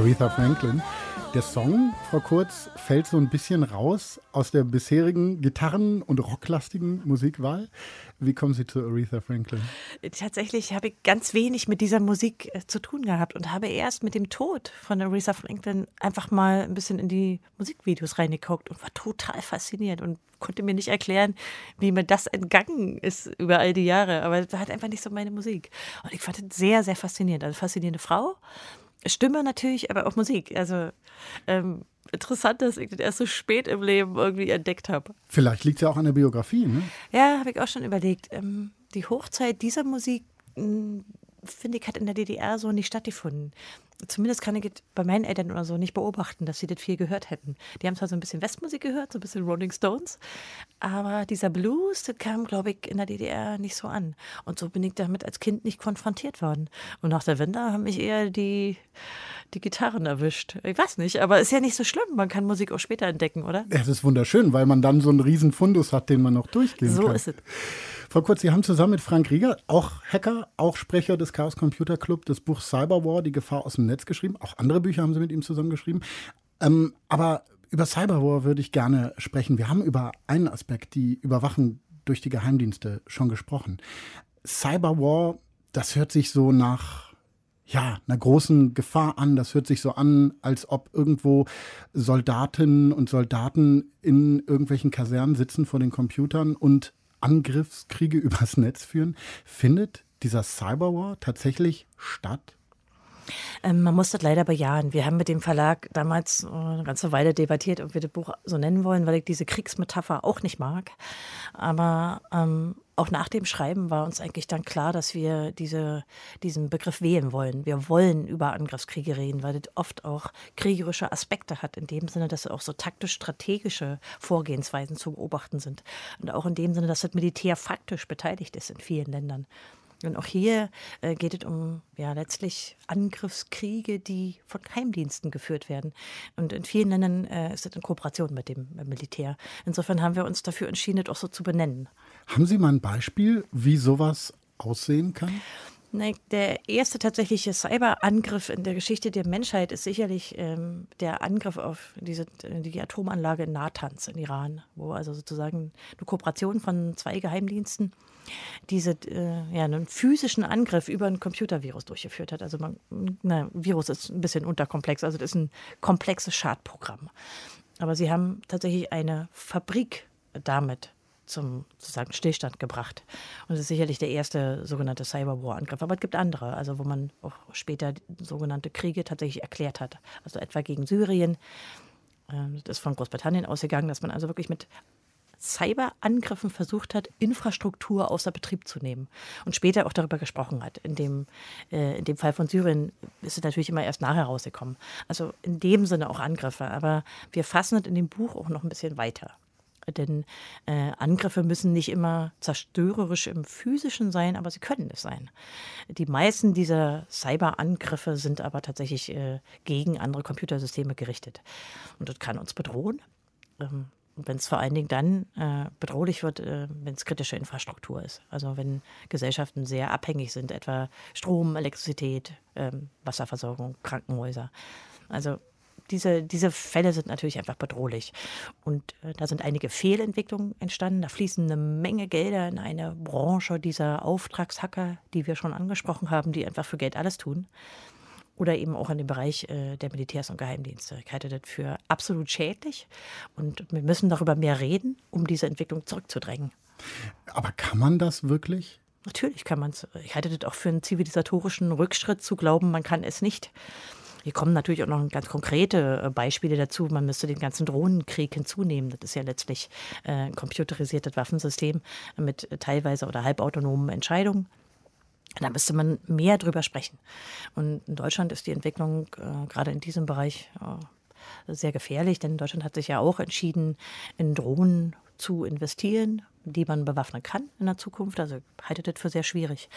Aretha Franklin. Der Song, Frau Kurz, fällt so ein bisschen raus aus der bisherigen Gitarren- und rocklastigen Musikwahl. Wie kommen Sie zu Aretha Franklin? Tatsächlich habe ich ganz wenig mit dieser Musik äh, zu tun gehabt und habe erst mit dem Tod von Aretha Franklin einfach mal ein bisschen in die Musikvideos reingeguckt und war total fasziniert und konnte mir nicht erklären, wie mir das entgangen ist über all die Jahre. Aber das hat einfach nicht so meine Musik. Und ich fand es sehr, sehr faszinierend. Also faszinierende Frau. Stimme natürlich, aber auch Musik. Also ähm, interessant, dass ich das erst so spät im Leben irgendwie entdeckt habe. Vielleicht liegt es ja auch an der Biografie, ne? Ja, habe ich auch schon überlegt. Ähm, die Hochzeit dieser Musik, mh, finde ich, hat in der DDR so nicht stattgefunden. Zumindest kann ich es bei meinen Eltern oder so nicht beobachten, dass sie das viel gehört hätten. Die haben zwar so ein bisschen Westmusik gehört, so ein bisschen Rolling Stones, aber dieser Blues, das kam, glaube ich, in der DDR nicht so an. Und so bin ich damit als Kind nicht konfrontiert worden. Und nach der Wende haben mich eher die, die Gitarren erwischt. Ich weiß nicht, aber ist ja nicht so schlimm. Man kann Musik auch später entdecken, oder? Ja, das ist wunderschön, weil man dann so einen riesen Fundus hat, den man noch durchgehen So kann. ist es. Frau Kurz, Sie haben zusammen mit Frank Rieger, auch Hacker, auch Sprecher des Chaos Computer Club, das Buch Cyberwar, die Gefahr aus dem Netz geschrieben. Auch andere Bücher haben Sie mit ihm zusammen geschrieben. Ähm, aber über Cyberwar würde ich gerne sprechen. Wir haben über einen Aspekt, die Überwachung durch die Geheimdienste, schon gesprochen. Cyberwar, das hört sich so nach ja, einer großen Gefahr an. Das hört sich so an, als ob irgendwo Soldatinnen und Soldaten in irgendwelchen Kasernen sitzen vor den Computern und Angriffskriege <laughs> übers Netz führen. Findet dieser Cyberwar tatsächlich statt? Ähm, man muss das leider bejahen. Wir haben mit dem Verlag damals äh, eine ganze Weile debattiert, ob wir das Buch so nennen wollen, weil ich diese Kriegsmetapher auch nicht mag. Aber ähm, auch nach dem Schreiben war uns eigentlich dann klar, dass wir diese, diesen Begriff wählen wollen. Wir wollen über Angriffskriege reden, weil das oft auch kriegerische Aspekte hat, in dem Sinne, dass auch so taktisch-strategische Vorgehensweisen zu beobachten sind. Und auch in dem Sinne, dass das Militär faktisch beteiligt ist in vielen Ländern. Und auch hier äh, geht es um ja, letztlich Angriffskriege, die von Geheimdiensten geführt werden. Und in vielen Ländern äh, ist das in Kooperation mit dem äh, Militär. Insofern haben wir uns dafür entschieden, das auch so zu benennen. Haben Sie mal ein Beispiel, wie sowas aussehen kann? Nein, der erste tatsächliche Cyberangriff in der Geschichte der Menschheit ist sicherlich ähm, der Angriff auf diese, die Atomanlage in Natanz in Iran, wo also sozusagen eine Kooperation von zwei Geheimdiensten diese, äh, ja, einen physischen Angriff über ein Computervirus durchgeführt hat. Also man, na, Virus ist ein bisschen unterkomplex, also das ist ein komplexes Schadprogramm. Aber sie haben tatsächlich eine Fabrik damit zum sozusagen Stillstand gebracht. Und das ist sicherlich der erste sogenannte Cyberwar-Angriff. Aber es gibt andere, also wo man auch später sogenannte Kriege tatsächlich erklärt hat. Also etwa gegen Syrien. Ähm, Das ist von Großbritannien ausgegangen, dass man also wirklich mit Cyberangriffen versucht hat, Infrastruktur außer Betrieb zu nehmen und später auch darüber gesprochen hat. In dem, äh, in dem Fall von Syrien ist es natürlich immer erst nachher rausgekommen. Also in dem Sinne auch Angriffe. Aber wir fassen es in dem Buch auch noch ein bisschen weiter. Denn äh, Angriffe müssen nicht immer zerstörerisch im physischen sein, aber sie können es sein. Die meisten dieser Cyberangriffe sind aber tatsächlich äh, gegen andere Computersysteme gerichtet. Und das kann uns bedrohen. Ähm, wenn es vor allen Dingen dann äh, bedrohlich wird, äh, wenn es kritische Infrastruktur ist. Also wenn Gesellschaften sehr abhängig sind, etwa Strom, Elektrizität, ähm, Wasserversorgung, Krankenhäuser. Also diese, diese Fälle sind natürlich einfach bedrohlich. Und äh, da sind einige Fehlentwicklungen entstanden. Da fließen eine Menge Gelder in eine Branche dieser Auftragshacker, die wir schon angesprochen haben, die einfach für Geld alles tun. Oder eben auch in dem Bereich äh, der Militärs und Geheimdienste. Ich halte das für absolut schädlich. Und wir müssen darüber mehr reden, um diese Entwicklung zurückzudrängen. Aber kann man das wirklich? Natürlich kann man es. Ich halte das auch für einen zivilisatorischen Rückschritt zu glauben, man kann es nicht. Hier kommen natürlich auch noch ganz konkrete äh, Beispiele dazu. Man müsste den ganzen Drohnenkrieg hinzunehmen. Das ist ja letztlich äh, ein computerisiertes Waffensystem mit teilweise oder halbautonomen Entscheidungen. Da müsste man mehr drüber sprechen. Und in Deutschland ist die Entwicklung äh, gerade in diesem Bereich äh, sehr gefährlich, denn Deutschland hat sich ja auch entschieden, in Drohnen zu investieren, die man bewaffnen kann in der Zukunft. Also haltet das für sehr schwierig.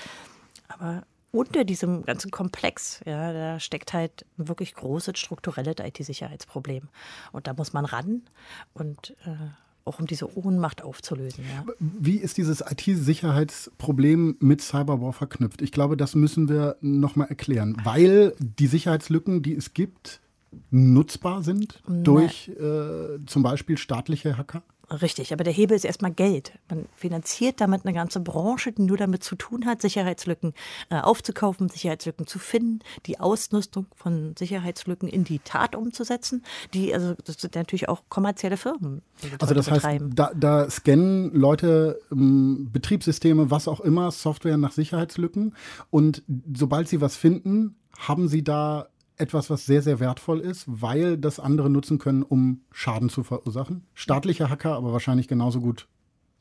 Aber unter diesem ganzen Komplex, ja, da steckt halt ein wirklich großes strukturelles IT-Sicherheitsproblem. Und da muss man ran und äh, auch um diese Ohnmacht aufzulösen. Ja. Wie ist dieses IT-Sicherheitsproblem mit Cyberwar verknüpft? Ich glaube, das müssen wir nochmal erklären, weil die Sicherheitslücken, die es gibt, nutzbar sind durch äh, zum Beispiel staatliche Hacker? Richtig, aber der Hebel ist erstmal Geld. Man finanziert damit eine ganze Branche, die nur damit zu tun hat, Sicherheitslücken äh, aufzukaufen, Sicherheitslücken zu finden, die Ausnutzung von Sicherheitslücken in die Tat umzusetzen. Die, also das sind natürlich auch kommerzielle Firmen. also das betreiben. heißt, da, da scannen Leute ähm, Betriebssysteme, was auch immer, Software nach Sicherheitslücken und sobald sie was finden, haben sie da etwas, was sehr, sehr wertvoll ist, weil das andere nutzen können, um Schaden zu verursachen. Staatliche Hacker, aber wahrscheinlich genauso gut,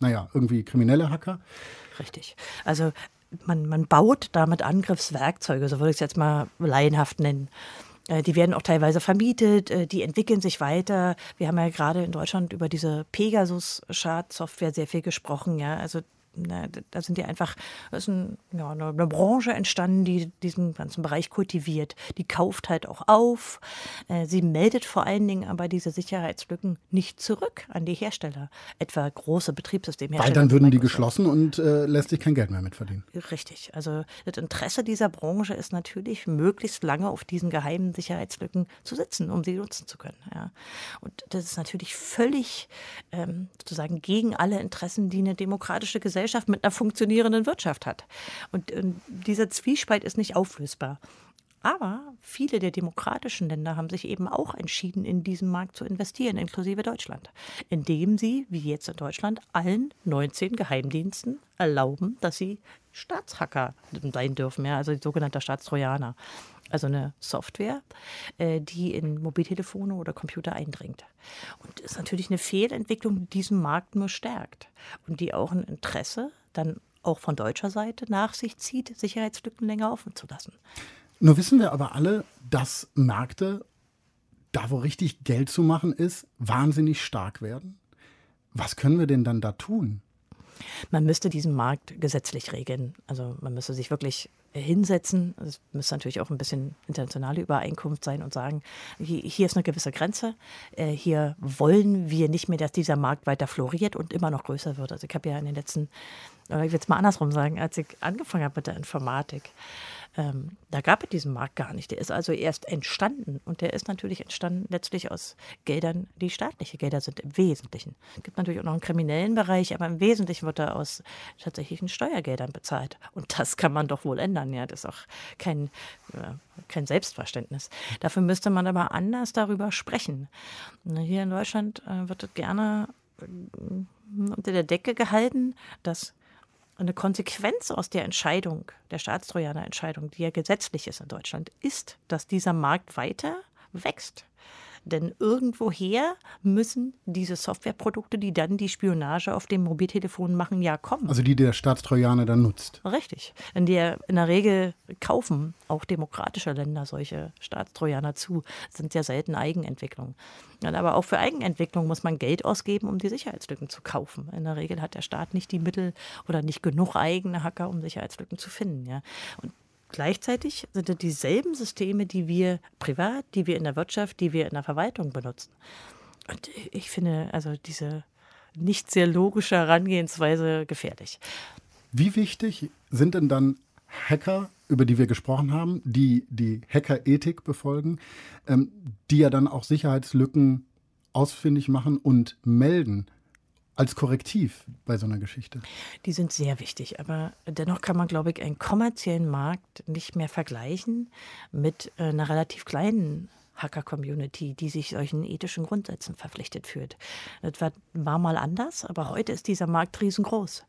naja, irgendwie kriminelle Hacker. Richtig. Also man, man baut damit Angriffswerkzeuge, so würde ich es jetzt mal laienhaft nennen. Äh, die werden auch teilweise vermietet, äh, die entwickeln sich weiter. Wir haben ja gerade in Deutschland über diese Pegasus-Schadsoftware sehr viel gesprochen. Ja, also na, da sind die einfach, da ist ein, ja, eine, eine, Branche entstanden, die diesen ganzen Bereich kultiviert. Die kauft halt auch auf. Äh, sie meldet vor allen Dingen aber diese Sicherheitslücken nicht zurück an die Hersteller, etwa große Betriebssystemhersteller. Weil dann würden die geschlossen und äh, lässt sich kein Geld mehr mitverdienen. Richtig. Also das Interesse dieser Branche ist natürlich, möglichst lange auf diesen geheimen Sicherheitslücken zu sitzen, um sie nutzen zu können. Ja. Und das ist natürlich völlig ähm, sozusagen gegen alle Interessen, die eine demokratische Gesellschaft Gesellschaft mit einer funktionierenden Wirtschaft hat. Und, und dieser Zwiespalt ist nicht auflösbar. Aber viele der demokratischen Länder haben sich eben auch entschieden, in diesen Markt zu investieren, inklusive Deutschland, indem sie, wie jetzt in Deutschland, allen 19 Geheimdiensten erlauben, dass sie Staatshacker sein dürfen, ja, also sogenannte Staatstrojaner. Also eine Software, äh, die in Mobiltelefone oder Computer eindringt. Und das ist natürlich eine Fehlentwicklung, die diesen Markt nur stärkt und die auch ein Interesse dann auch von deutscher Seite nach sich zieht, Sicherheitslücken länger offen zu lassen. Nur wissen wir aber alle, dass Märkte, da wo richtig Geld zu machen ist, wahnsinnig stark werden. Was können wir denn dann da tun? Man müsste diesen Markt gesetzlich regeln. Also man müsste sich wirklich hinsetzen. Es müsste natürlich auch ein bisschen internationale Übereinkunft sein und sagen, hier, ist eine gewisse Grenze. Äh, hier wollen wir nicht mehr, dass dieser Markt weiter floriert und immer noch größer wird. Also ich habe ja in den letzten, oder ich will es mal andersrum sagen, als ich angefangen habe mit der Informatik, ähm, da gab es diesen Markt gar nicht. Der ist also erst entstanden und der ist natürlich entstanden letztlich aus Geldern, die staatliche Gelder sind im Wesentlichen. Es gibt natürlich auch noch einen kriminellen Bereich, aber im Wesentlichen wird er aus tatsächlichen Steuergeldern bezahlt. Und das kann man doch wohl ändern. Ja, das ist auch kein, äh, kein Selbstverständnis. Dafür müsste man aber anders darüber sprechen. Hier in Deutschland äh, wird es gerne äh, unter der Decke gehalten, dass eine Konsequenz aus der Entscheidung, der Staatstrojaner-Entscheidung, die ja gesetzlich ist in Deutschland, ist, dass dieser Markt weiter wächst. Denn irgendwoher müssen diese Softwareprodukte, die dann die Spionage auf dem Mobiltelefon machen, ja kommen. Also die der Staatstrojaner dann nutzt. Richtig. In der, in der Regel kaufen auch demokratische Länder solche Staatstrojaner zu. Das sind ja selten Eigenentwicklungen. Aber auch für Eigenentwicklung muss man Geld ausgeben, um die Sicherheitslücken zu kaufen. In der Regel hat der Staat nicht die Mittel oder nicht genug eigene Hacker, um Sicherheitslücken zu finden. Ja. Und Gleichzeitig sind es dieselben Systeme, die wir privat, die wir in der Wirtschaft, die wir in der Verwaltung benutzen. Und ich finde also diese nicht sehr logische Herangehensweise gefährlich. Wie wichtig sind denn dann Hacker, über die wir gesprochen haben, die die Hackerethik befolgen, ähm, die ja dann auch Sicherheitslücken ausfindig machen und melden? Als Korrektiv bei so einer Geschichte? Die sind sehr wichtig, aber dennoch kann man, glaube ich, einen kommerziellen Markt nicht mehr vergleichen mit äh, einer relativ kleinen Hacker-Community, die sich solchen ethischen Grundsätzen verpflichtet fühlt. Das war, war mal anders, aber heute ist dieser Markt riesengroß.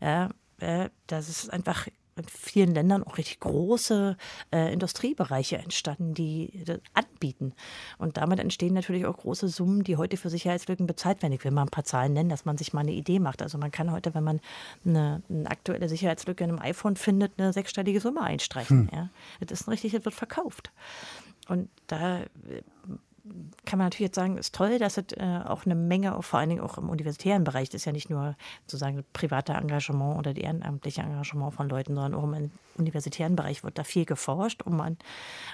Ja, äh, das ist einfach in vielen Ländern auch richtig große äh, Industriebereiche entstanden, die das anbieten. Und damit entstehen natürlich auch große Summen, die heute für Sicherheitslücken bezahlt werden. Ich will mal ein paar Zahlen nennen, dass man sich mal eine Idee macht. Also man kann heute, wenn man eine, eine aktuelle Sicherheitslücke in einem iPhone findet, eine sechsstellige Summe einstreichen. Hm. Ja. Das ist richtig, das wird verkauft. Und da kann man natürlich jetzt sagen, ist toll, dass es äh, auch eine Menge, vor allen Dingen auch im universitären Bereich, das ist ja nicht nur sozusagen private Engagement oder das ehrenamtliche Engagement von Leuten, sondern auch im universitären Bereich wird da viel geforscht, um an,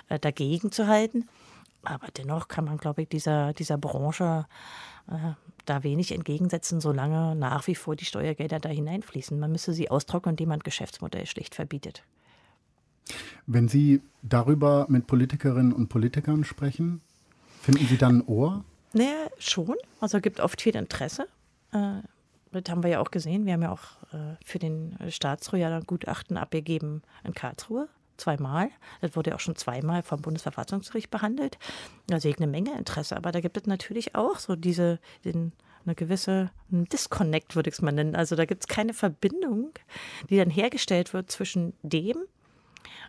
äh, dagegen zu halten. aber dennoch kann man, glaube ich, dieser, dieser Branche äh, da wenig entgegensetzen, solange nach wie vor die Steuergelder da hineinfließen. Man müsste sie austrocknen, indem man Geschäftsmodell schlicht verbietet. Wenn Sie darüber mit Politikerinnen und Politikern sprechen, finden Sie dann ein Ohr? Naja, schon. Also gibt oft viel Interesse. Äh, das haben wir ja auch gesehen. Wir haben ja auch äh, für den Staatstrojaner Gutachten abgegeben in Karlsruhe. Zweimal. Das wurde ja auch schon zweimal vom Bundesverfassungsgericht behandelt. Da sehe ich eine Menge Interesse. Aber da gibt es natürlich auch so diese, den, eine gewisse Disconnect, würde ich es mal nennen. Also da gibt es keine Verbindung, die dann hergestellt wird zwischen dem,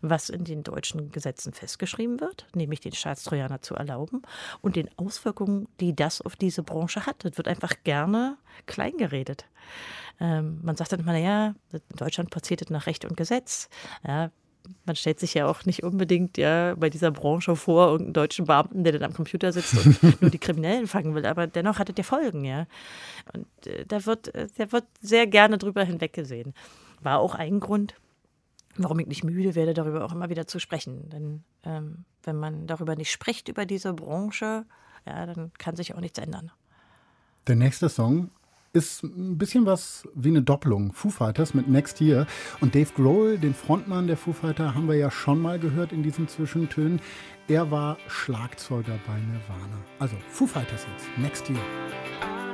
was in den deutschen Gesetzen festgeschrieben wird, nämlich den Staatstrojaner zu erlauben und den Auswirkungen, die das auf diese Branche hat. Das wird einfach gerne kleingeredet. Ähm, man sagt dann immer, naja, in Deutschland passiert das nach Recht und Gesetz. Ja, man stellt sich ja auch nicht unbedingt ja bei dieser Branche vor, irgendeinen deutschen Beamten, der dann am Computer sitzt und <laughs> nur die Kriminellen fangen will. Aber dennoch hat es ja Folgen, ja. Und äh, da wird, äh, da wird sehr gerne drüber hinweggesehen. War auch ein Grund, warum ich nicht müde werde, darüber auch immer wieder zu sprechen. Denn ähm, wenn man darüber nicht spricht, über diese Branche, ja, dann kann sich auch nichts ändern. Der nächste Song ist ein bisschen was wie eine Doppelung. Foo Fighters mit Next Year. Und Dave Grohl, den Frontmann der Foo Fighter, haben wir ja schon mal gehört in diesen Zwischentönen. Er war Schlagzeuger bei Nirvana. Also Foo Fighters jetzt, Next Year.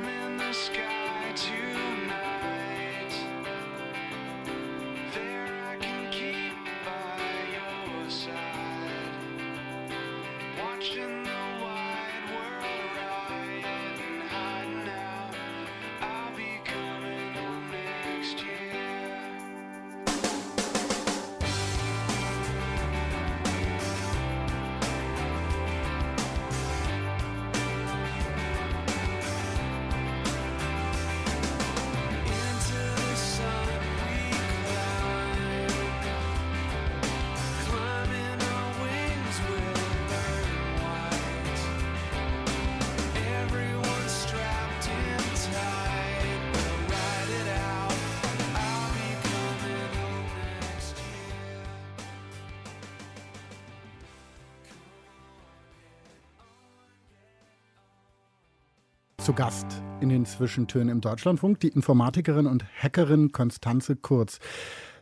Zu Gast in den Zwischentönen im Deutschlandfunk die Informatikerin und Hackerin Konstanze Kurz.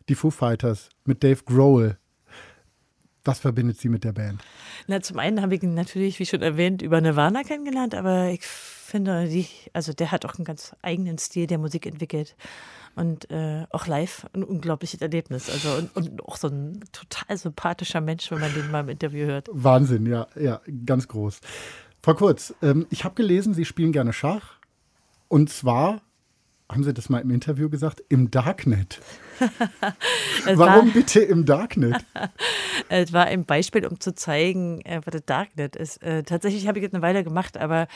Die Foo Fighters mit Dave Grohl. Was verbindet sie mit der Band? Na, zum einen habe ich ihn natürlich, wie schon erwähnt, über Nirvana kennengelernt, aber ich finde, die, also der hat auch einen ganz eigenen Stil der Musik entwickelt. Und äh, auch live ein unglaubliches Erlebnis. Also und, und auch so ein total sympathischer Mensch, wenn man den mal im Interview hört. Wahnsinn, ja, ja, ganz groß. Frau Kurz, ähm, ich habe gelesen, Sie spielen gerne Schach. Und zwar, haben Sie das mal im Interview gesagt, im Darknet. <laughs> Warum war, bitte im Darknet? <laughs> es war ein Beispiel, um zu zeigen, äh, was das Darknet ist. Äh, tatsächlich habe ich es eine Weile gemacht, aber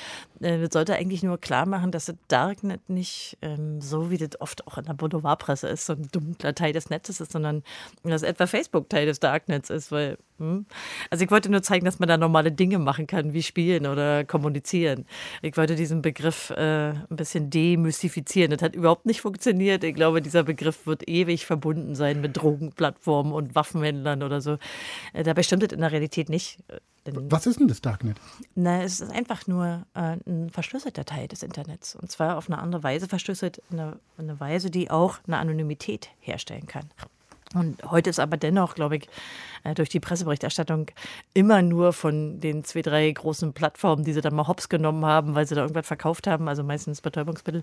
äh, das sollte eigentlich nur klar machen, dass das Darknet nicht ähm, so, wie das oft auch in der Boulevardpresse ist, so ein dunkler Teil des Netzes ist, sondern dass etwa Facebook Teil des Darknets ist, weil hm? Also ich wollte nur zeigen, dass man da normale Dinge machen kann, wie spielen oder kommunizieren. Ich wollte diesen Begriff äh, ein bisschen demystifizieren. Das hat überhaupt nicht funktioniert. Ich glaube, dieser Begriff wird ewig verbunden sein mit Drogenplattformen und Waffenhändlern oder so. Äh, dabei stimmt es in der Realität nicht. Äh, Was ist denn das Darknet? na, es ist einfach nur äh, ein verschlüsselter Teil des Internets. Und zwar auf eine andere Weise verschlüsselt, eine, eine Weise, die auch eine Anonymität herstellen kann. Und heute ist aber dennoch, glaube ich, äh, durch die Presseberichterstattung immer nur von den zwei, drei großen Plattformen, die sie dann mal hops genommen haben, weil sie da irgendwas verkauft haben, also meistens Betäubungsmittel,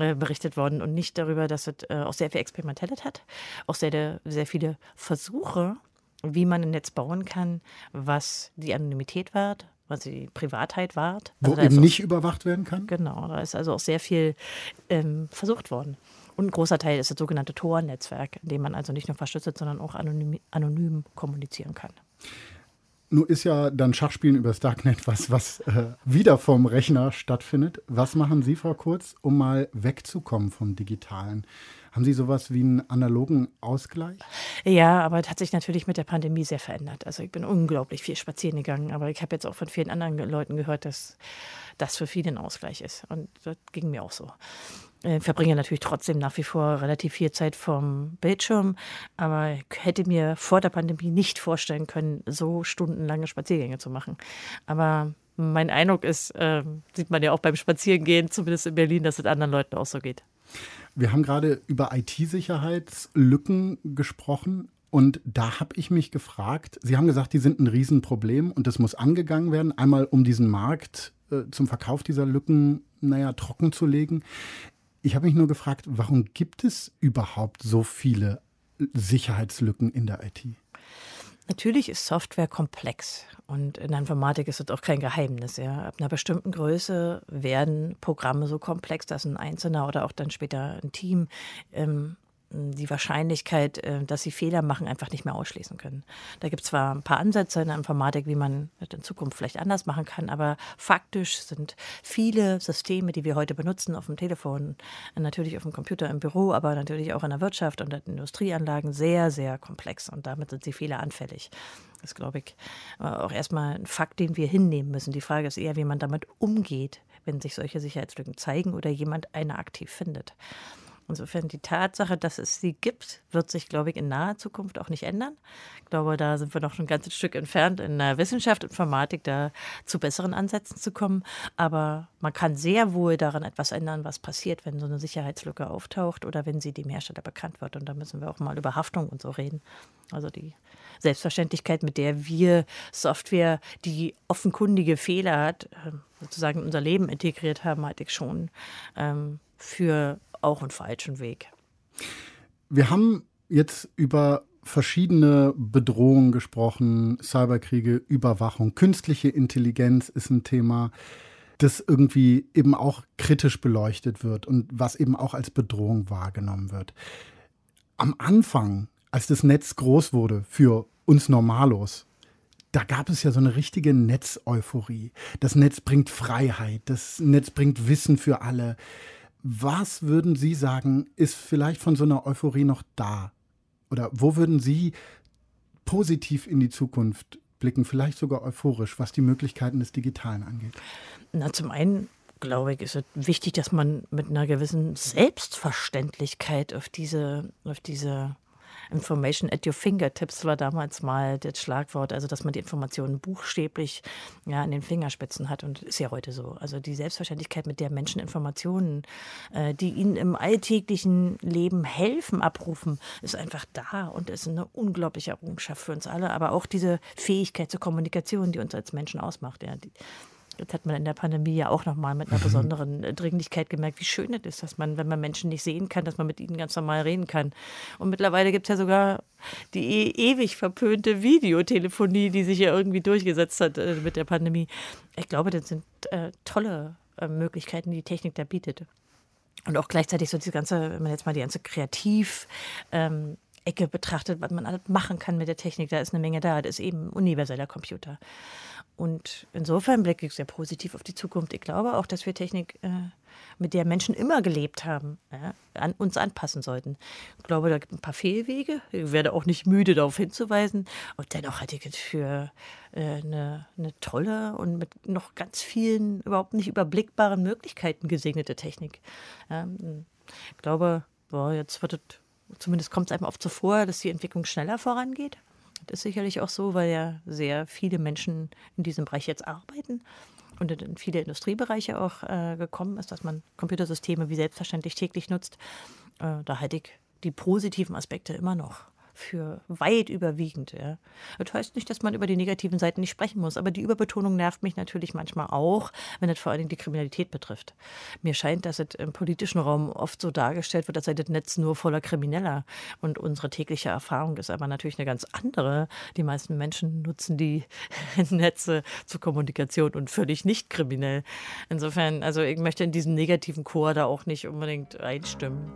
äh, berichtet worden und nicht darüber, dass es äh, auch sehr viel Experimentelles hat, auch sehr, sehr viele Versuche, wie man ein Netz bauen kann, was die Anonymität wahrt, was die Privatheit wahrt. Wo Also ist eben auch- nicht überwacht werden kann? Genau, da ist also auch sehr viel ähm, versucht worden. Und ein großer Teil ist das sogenannte Tor-Netzwerk, in dem man also nicht nur verschlüsselt, sondern auch anonym, anonym kommunizieren kann. Nun ist ja dann Schachspielen übers Darknet was, was äh, wieder vom Rechner stattfindet. Was machen Sie, Frau Kurz, um mal wegzukommen vom Digitalen? Haben Sie sowas wie einen analogen Ausgleich? Ja, aber es hat sich natürlich mit der Pandemie sehr verändert. Also ich bin unglaublich viel spazieren gegangen, aber ich habe jetzt auch von vielen anderen Leuten gehört, dass das für viele ein Ausgleich ist. Und das ging mir auch so. Äh, verbringe natürlich trotzdem nach wie vor relativ viel Zeit vorm Bildschirm, aber ich hätte mir vor der Pandemie nicht vorstellen können, so stundenlange Spaziergänge zu machen. Aber mein Eindruck ist, äh, sieht man ja auch beim Spazierengehen, zumindest in Berlin, dass es anderen Leuten auch so geht. Wir haben gerade über IT-Sicherheitslücken gesprochen. Und da habe ich mich gefragt, Sie haben gesagt, die sind ein Riesenproblem und das muss angegangen werden, einmal um diesen Markt äh, zum Verkauf dieser Lücken, naja, trocken zu legen. Ich habe mich nur gefragt, warum gibt es überhaupt so viele Sicherheitslücken in der IT? Natürlich ist Software komplex und in der Informatik ist es auch kein Geheimnis. Ja. Ab einer bestimmten Größe werden Programme so komplex, dass ein Einzelner oder auch dann später ein Team ähm, die Wahrscheinlichkeit, äh, dass sie Fehler machen, einfach nicht mehr ausschließen können. Da gibt es zwar ein paar Ansätze in der Informatik, wie man das in Zukunft vielleicht anders machen kann, aber faktisch sind viele Systeme, die wir heute benutzen, auf dem Telefon, natürlich auf dem Computer im Büro, aber natürlich auch in der Wirtschaft und in Industrieanlagen sehr, sehr komplex und damit sind sie fehleranfällig. Das ist, glaube ich, auch erstmal ein Fakt, den wir hinnehmen müssen. Die Frage ist eher, wie man damit umgeht, wenn sich solche Sicherheitslücken zeigen oder jemand eine aktiv findet. Insofern die Tatsache, dass es sie gibt, wird sich, glaube ich, in naher Zukunft auch nicht ändern. Ich glaube, da sind wir noch ein ganzes Stück entfernt, in der Wissenschaft, Informatik, da zu besseren Ansätzen zu kommen. Aber man kann sehr wohl daran etwas ändern, was passiert, wenn so eine Sicherheitslücke auftaucht oder wenn sie dem Hersteller bekannt wird. Und da müssen wir auch mal über Haftung und so reden. Also die Selbstverständlichkeit, mit der wir Software, die offenkundige Fehler hat, ähm, sozusagen in unser Leben integriert haben, halte ich schon ähm, für auch einen falschen Weg. Wir haben jetzt über verschiedene Bedrohungen gesprochen, Cyberkriege, Überwachung, künstliche Intelligenz ist ein Thema, das irgendwie eben auch kritisch beleuchtet wird und was eben auch als Bedrohung wahrgenommen wird. Am Anfang, als das Netz groß wurde für uns Normalos, da gab es ja so eine richtige Netzeuphorie. Das Netz bringt Freiheit, das Netz bringt Wissen für alle. Was würden Sie sagen, ist vielleicht von so einer Euphorie noch da? Oder wo würden Sie positiv in die Zukunft blicken, vielleicht sogar euphorisch, was die Möglichkeiten des Digitalen angeht? Na, zum einen glaube ich, ist es wichtig, dass man mit einer gewissen Selbstverständlichkeit auf diese, auf diese Information at your fingertips war damals mal das Schlagwort, also dass man die Informationen buchstäblich ja, an den Fingerspitzen hat und ist ja heute so. Also die Selbstverständlichkeit, mit der Menschen Informationen, äh, die ihnen im alltäglichen Leben helfen, abrufen, ist einfach da und ist eine unglaubliche Errungenschaft für uns alle, aber auch diese Fähigkeit zur Kommunikation, die uns als Menschen ausmacht. Ja, die, das hat man in der Pandemie ja auch nochmal mit einer besonderen äh, Dringlichkeit gemerkt, wie schön es ist, dass man, wenn man Menschen nicht sehen kann, dass man mit ihnen ganz normal reden kann. Und mittlerweile gibt es ja sogar die e ewig verpönte Videotelefonie, die sich ja irgendwie durchgesetzt hat äh, mit der Pandemie. Ich glaube, das sind äh, tolle äh, Möglichkeiten, die die Technik da bietet. Und auch gleichzeitig so diese ganze, wenn man jetzt mal die ganze Kreativ- ähm, Ecke betrachtet, was man alles machen kann mit der Technik, da ist eine Menge da. Das ist eben ein universeller Computer. Und insofern blicke ich sehr positiv auf die Zukunft. Ich glaube auch, dass wir Technik, äh, mit der Menschen immer gelebt haben, an uns anpassen sollten. Ich glaube, da gibt es ein paar Fehlwege. Ich werde auch nicht müde, darauf hinzuweisen. Und dennoch halte ich es für äh, eine, eine tolle und mit noch ganz vielen überhaupt nicht überblickbaren Möglichkeiten gesegnete Technik. Ja, ich glaube, boah, jetzt wird es, zumindest kommt es einem oft so vor, dass die Entwicklung schneller vorangeht. Das ist sicherlich auch so, weil ja sehr viele Menschen in diesem Bereich jetzt arbeiten und in viele Industriebereiche auch äh, gekommen ist, dass man Computersysteme wie selbstverständlich täglich nutzt. Äh, da halte ich die positiven Aspekte immer noch für weit überwiegend. Ja. Das heißt nicht, dass man über die negativen Seiten nicht sprechen muss, aber die Überbetonung nervt mich natürlich manchmal auch, wenn es vor allen Dingen die Kriminalität betrifft. Mir scheint, dass es im politischen Raum oft so dargestellt wird, als sei das Netz nur voller Krimineller. Und unsere tägliche Erfahrung ist aber natürlich eine ganz andere. Die meisten Menschen nutzen die <laughs> Netze zur Kommunikation und völlig nicht kriminell. Insofern, also ich möchte in diesen negativen Chor da auch nicht unbedingt einstimmen.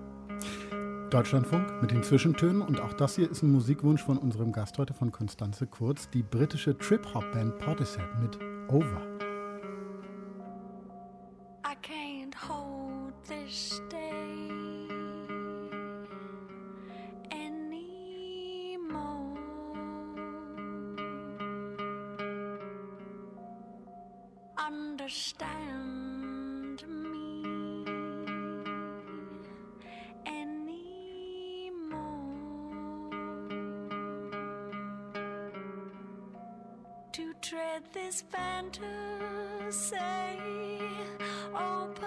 Deutschlandfunk mit den Zwischentönen. Und auch das hier ist ein Musikwunsch von unserem Gast heute von Konstanze Kurz, die britische Trip-Hop-Band Portishead mit Over. I can't hold this day this fantasy openly.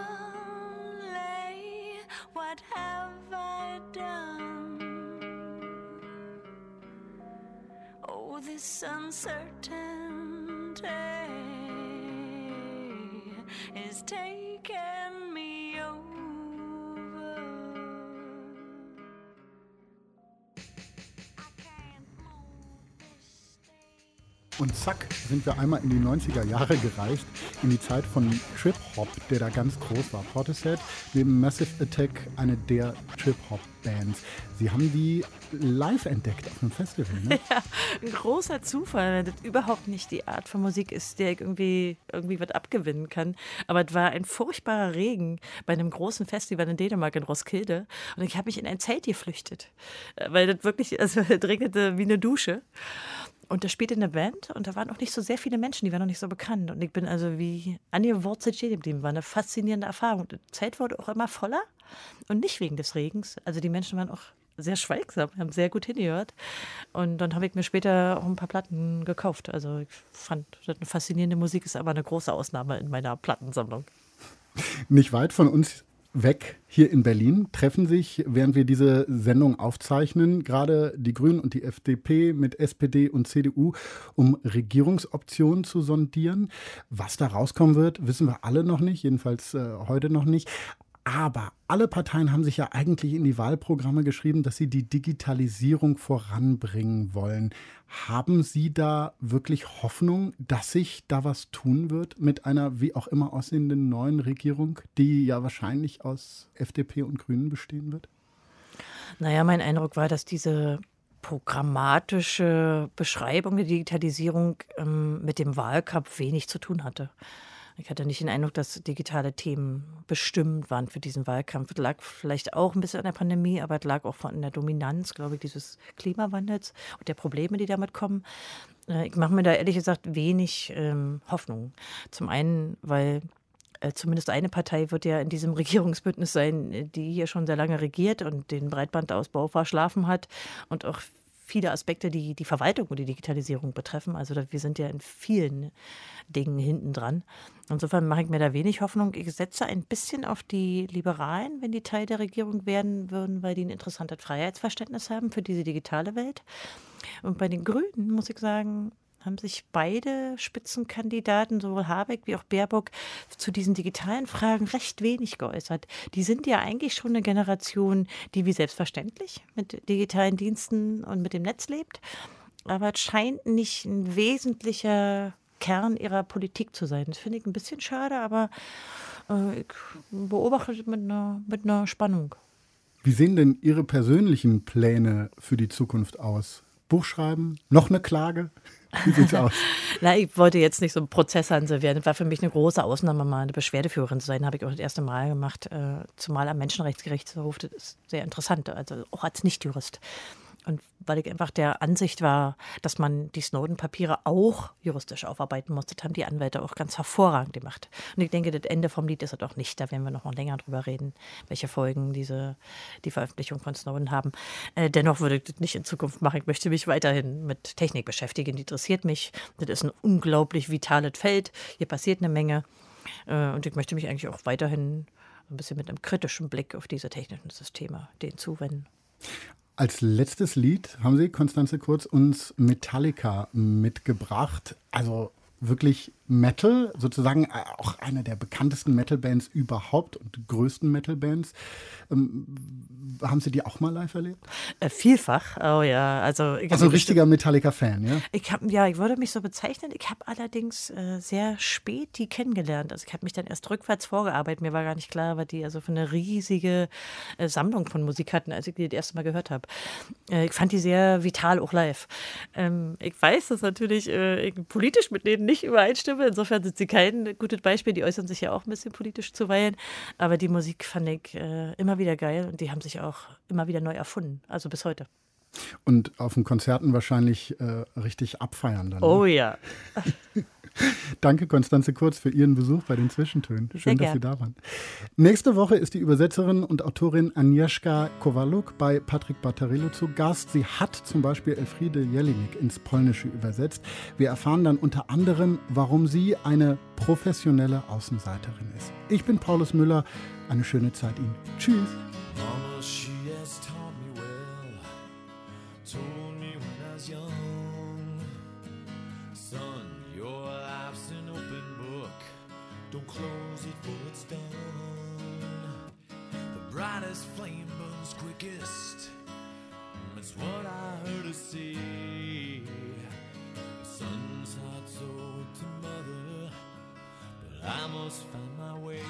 What have I done? Oh, this uncertainty is taking Und zack, sind wir einmal in die 90er Jahre gereist, in die Zeit von Trip-Hop, der da ganz groß war. Portishead, neben Massive Attack, eine der Trip-Hop-Bands. Sie haben die live entdeckt auf einem Festival, ne? <laughs> Ein großer Zufall, weil das überhaupt nicht die Art von Musik ist, der ich irgendwie, irgendwie was abgewinnen kann. Aber es war ein furchtbarer Regen bei einem großen Festival in Dänemark in Roskilde. Und ich habe mich in ein Zelt geflüchtet. Äh, Weil das wirklich, also <laughs> es regnete wie eine Dusche. Und da spielte eine Band und da waren auch nicht so sehr viele Menschen, die waren noch nicht so bekannt. Und ich bin also wie angewurzelt stehen geblieben. War eine faszinierende Erfahrung. Das Zelt wurde auch immer voller und nicht wegen des Regens. Also die Menschen waren auch sehr schweigsam, haben sehr gut hingehört. Und dann habe ich mir später auch ein paar Platten gekauft. Also ich fand, das eine faszinierende Musik ist aber eine große Ausnahme in meiner Plattensammlung. Nicht weit von uns weg, hier in Berlin, treffen sich, während wir diese Sendung aufzeichnen, gerade die Grünen und die FDP mit SPD und CDU, um Regierungsoptionen zu sondieren. Was da rauskommen wird, wissen wir alle noch nicht, jedenfalls äh, heute noch nicht. Aber alle Parteien haben sich ja eigentlich in die Wahlprogramme geschrieben, dass sie die Digitalisierung voranbringen wollen. Haben Sie da wirklich Hoffnung, dass sich da was tun wird mit einer wie auch immer aussehenden neuen Regierung, die ja wahrscheinlich aus FDP und Grünen bestehen wird? Naja, mein Eindruck war, dass diese programmatische Beschreibung der Digitalisierung ähm, mit dem Wahlkampf wenig zu tun hatte. Ich hatte nicht den Eindruck, dass digitale Themen bestimmt waren für diesen Wahlkampf. Es lag vielleicht auch ein bisschen an der Pandemie, aber es lag auch von der Dominanz, glaube ich, dieses Klimawandels und der Probleme, die damit kommen. Äh, Ich mache mir da ehrlich gesagt wenig ähm, Hoffnung. Zum einen, weil äh, zumindest eine Partei wird ja in diesem <laughs> Regierungsbündnis sein, die hier schon sehr lange regiert und den Breitbandausbau verschlafen hat und auch viele Aspekte, die die Verwaltung und die Digitalisierung betreffen. Also wir sind ja in vielen Dingen hinten dran. Insofern mache ich mir da wenig Hoffnung. Ich setze ein bisschen auf die Liberalen, wenn die Teil der Regierung werden würden, weil die ein interessantes Freiheitsverständnis haben für diese digitale Welt. Und bei den Grünen, muss ich sagen, haben sich beide Spitzenkandidaten, sowohl Habeck wie auch Baerbock, zu diesen digitalen Fragen recht wenig geäußert. Die sind ja eigentlich schon eine Generation, die wie selbstverständlich mit digitalen Diensten und mit dem Netz lebt. Aber es scheint nicht ein wesentlicher Kern ihrer Politik zu sein. Das finde ich ein bisschen schade, aber äh, ich beobachte es mit einer, mit einer Spannung. Wie sehen denn Ihre persönlichen Pläne für die Zukunft aus? Buch schreiben? Noch eine Klage? Wie sieht's aus? <laughs> Na, ich wollte jetzt nicht so ein Prozesshansel werden. Das war für mich eine große Ausnahme, mal eine Beschwerdeführerin zu sein. Habe ich auch das erste Mal gemacht, äh, zumal am Menschenrechtsgerichtshof. Das ist sehr interessant, also auch als Nichtjurist. Und weil ich einfach der Ansicht war, dass man die Snowden-Papiere auch juristisch aufarbeiten muss, das haben die Anwälte auch ganz hervorragend gemacht. Und ich denke, das Ende vom Lied ist es auch nicht. Da werden wir noch mal länger drüber reden, welche Folgen diese, die Veröffentlichung von Snowden haben. Äh, dennoch würde ich das nicht in Zukunft machen. Ich möchte mich weiterhin mit Technik beschäftigen. Die interessiert mich. Das ist ein unglaublich vitales Feld. Hier passiert eine Menge. Äh, und ich möchte mich eigentlich auch weiterhin ein bisschen mit einem kritischen Blick auf diese technischen Systeme denen zuwenden. Als letztes Lied haben Sie, Konstanze Kurz, uns Metallica mitgebracht. Also wirklich Metal, sozusagen äh, auch eine der bekanntesten Metal-Bands überhaupt und größten Metal-Bands. Ähm, haben Sie die auch mal live erlebt? Äh, vielfach, oh ja. Also, ich hab Also ein richtiger Metallica-Fan, ja? Ich habe, ja, ich würde mich so bezeichnen. Ich habe allerdings äh, sehr spät die kennengelernt. Also ich habe mich dann erst rückwärts vorgearbeitet. Mir war gar nicht klar, was die also für eine riesige äh, Sammlung von Musik hatten, als ich die das erste Mal gehört habe. Äh, ich fand die sehr vital, auch live. Ähm, ich weiß, dass natürlich äh, ich politisch mit denen nicht übereinstimme. Insofern sind sie kein gutes Beispiel. Die äußern sich ja auch ein bisschen politisch zuweilen. Aber die Musik fand ich äh, immer wieder geil und die haben sich auch immer wieder neu erfunden. Also bis heute. Und auf den Konzerten wahrscheinlich äh, richtig abfeiern dann. ne? Oh ja. <laughs> <laughs> Danke, Konstanze Kurz, für Ihren Besuch bei den Zwischentönen. Schön, Sehr dass Sie gern. da waren. Nächste Woche ist die Übersetzerin und Autorin Agnieszka Kowaluk bei Patrick Batterillo zu Gast. Sie hat zum Beispiel Elfriede Jelinek ins Polnische übersetzt. Wir erfahren dann unter anderem, warum sie eine professionelle Außenseiterin ist. Ich bin Paulus Müller. Eine schöne Zeit Ihnen. Tschüss. Don't close it for it's done. The brightest flame burns quickest, that's what I heard her say. The son's heart's owed to mother, but I must find my way.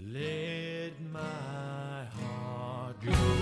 Let my heart go.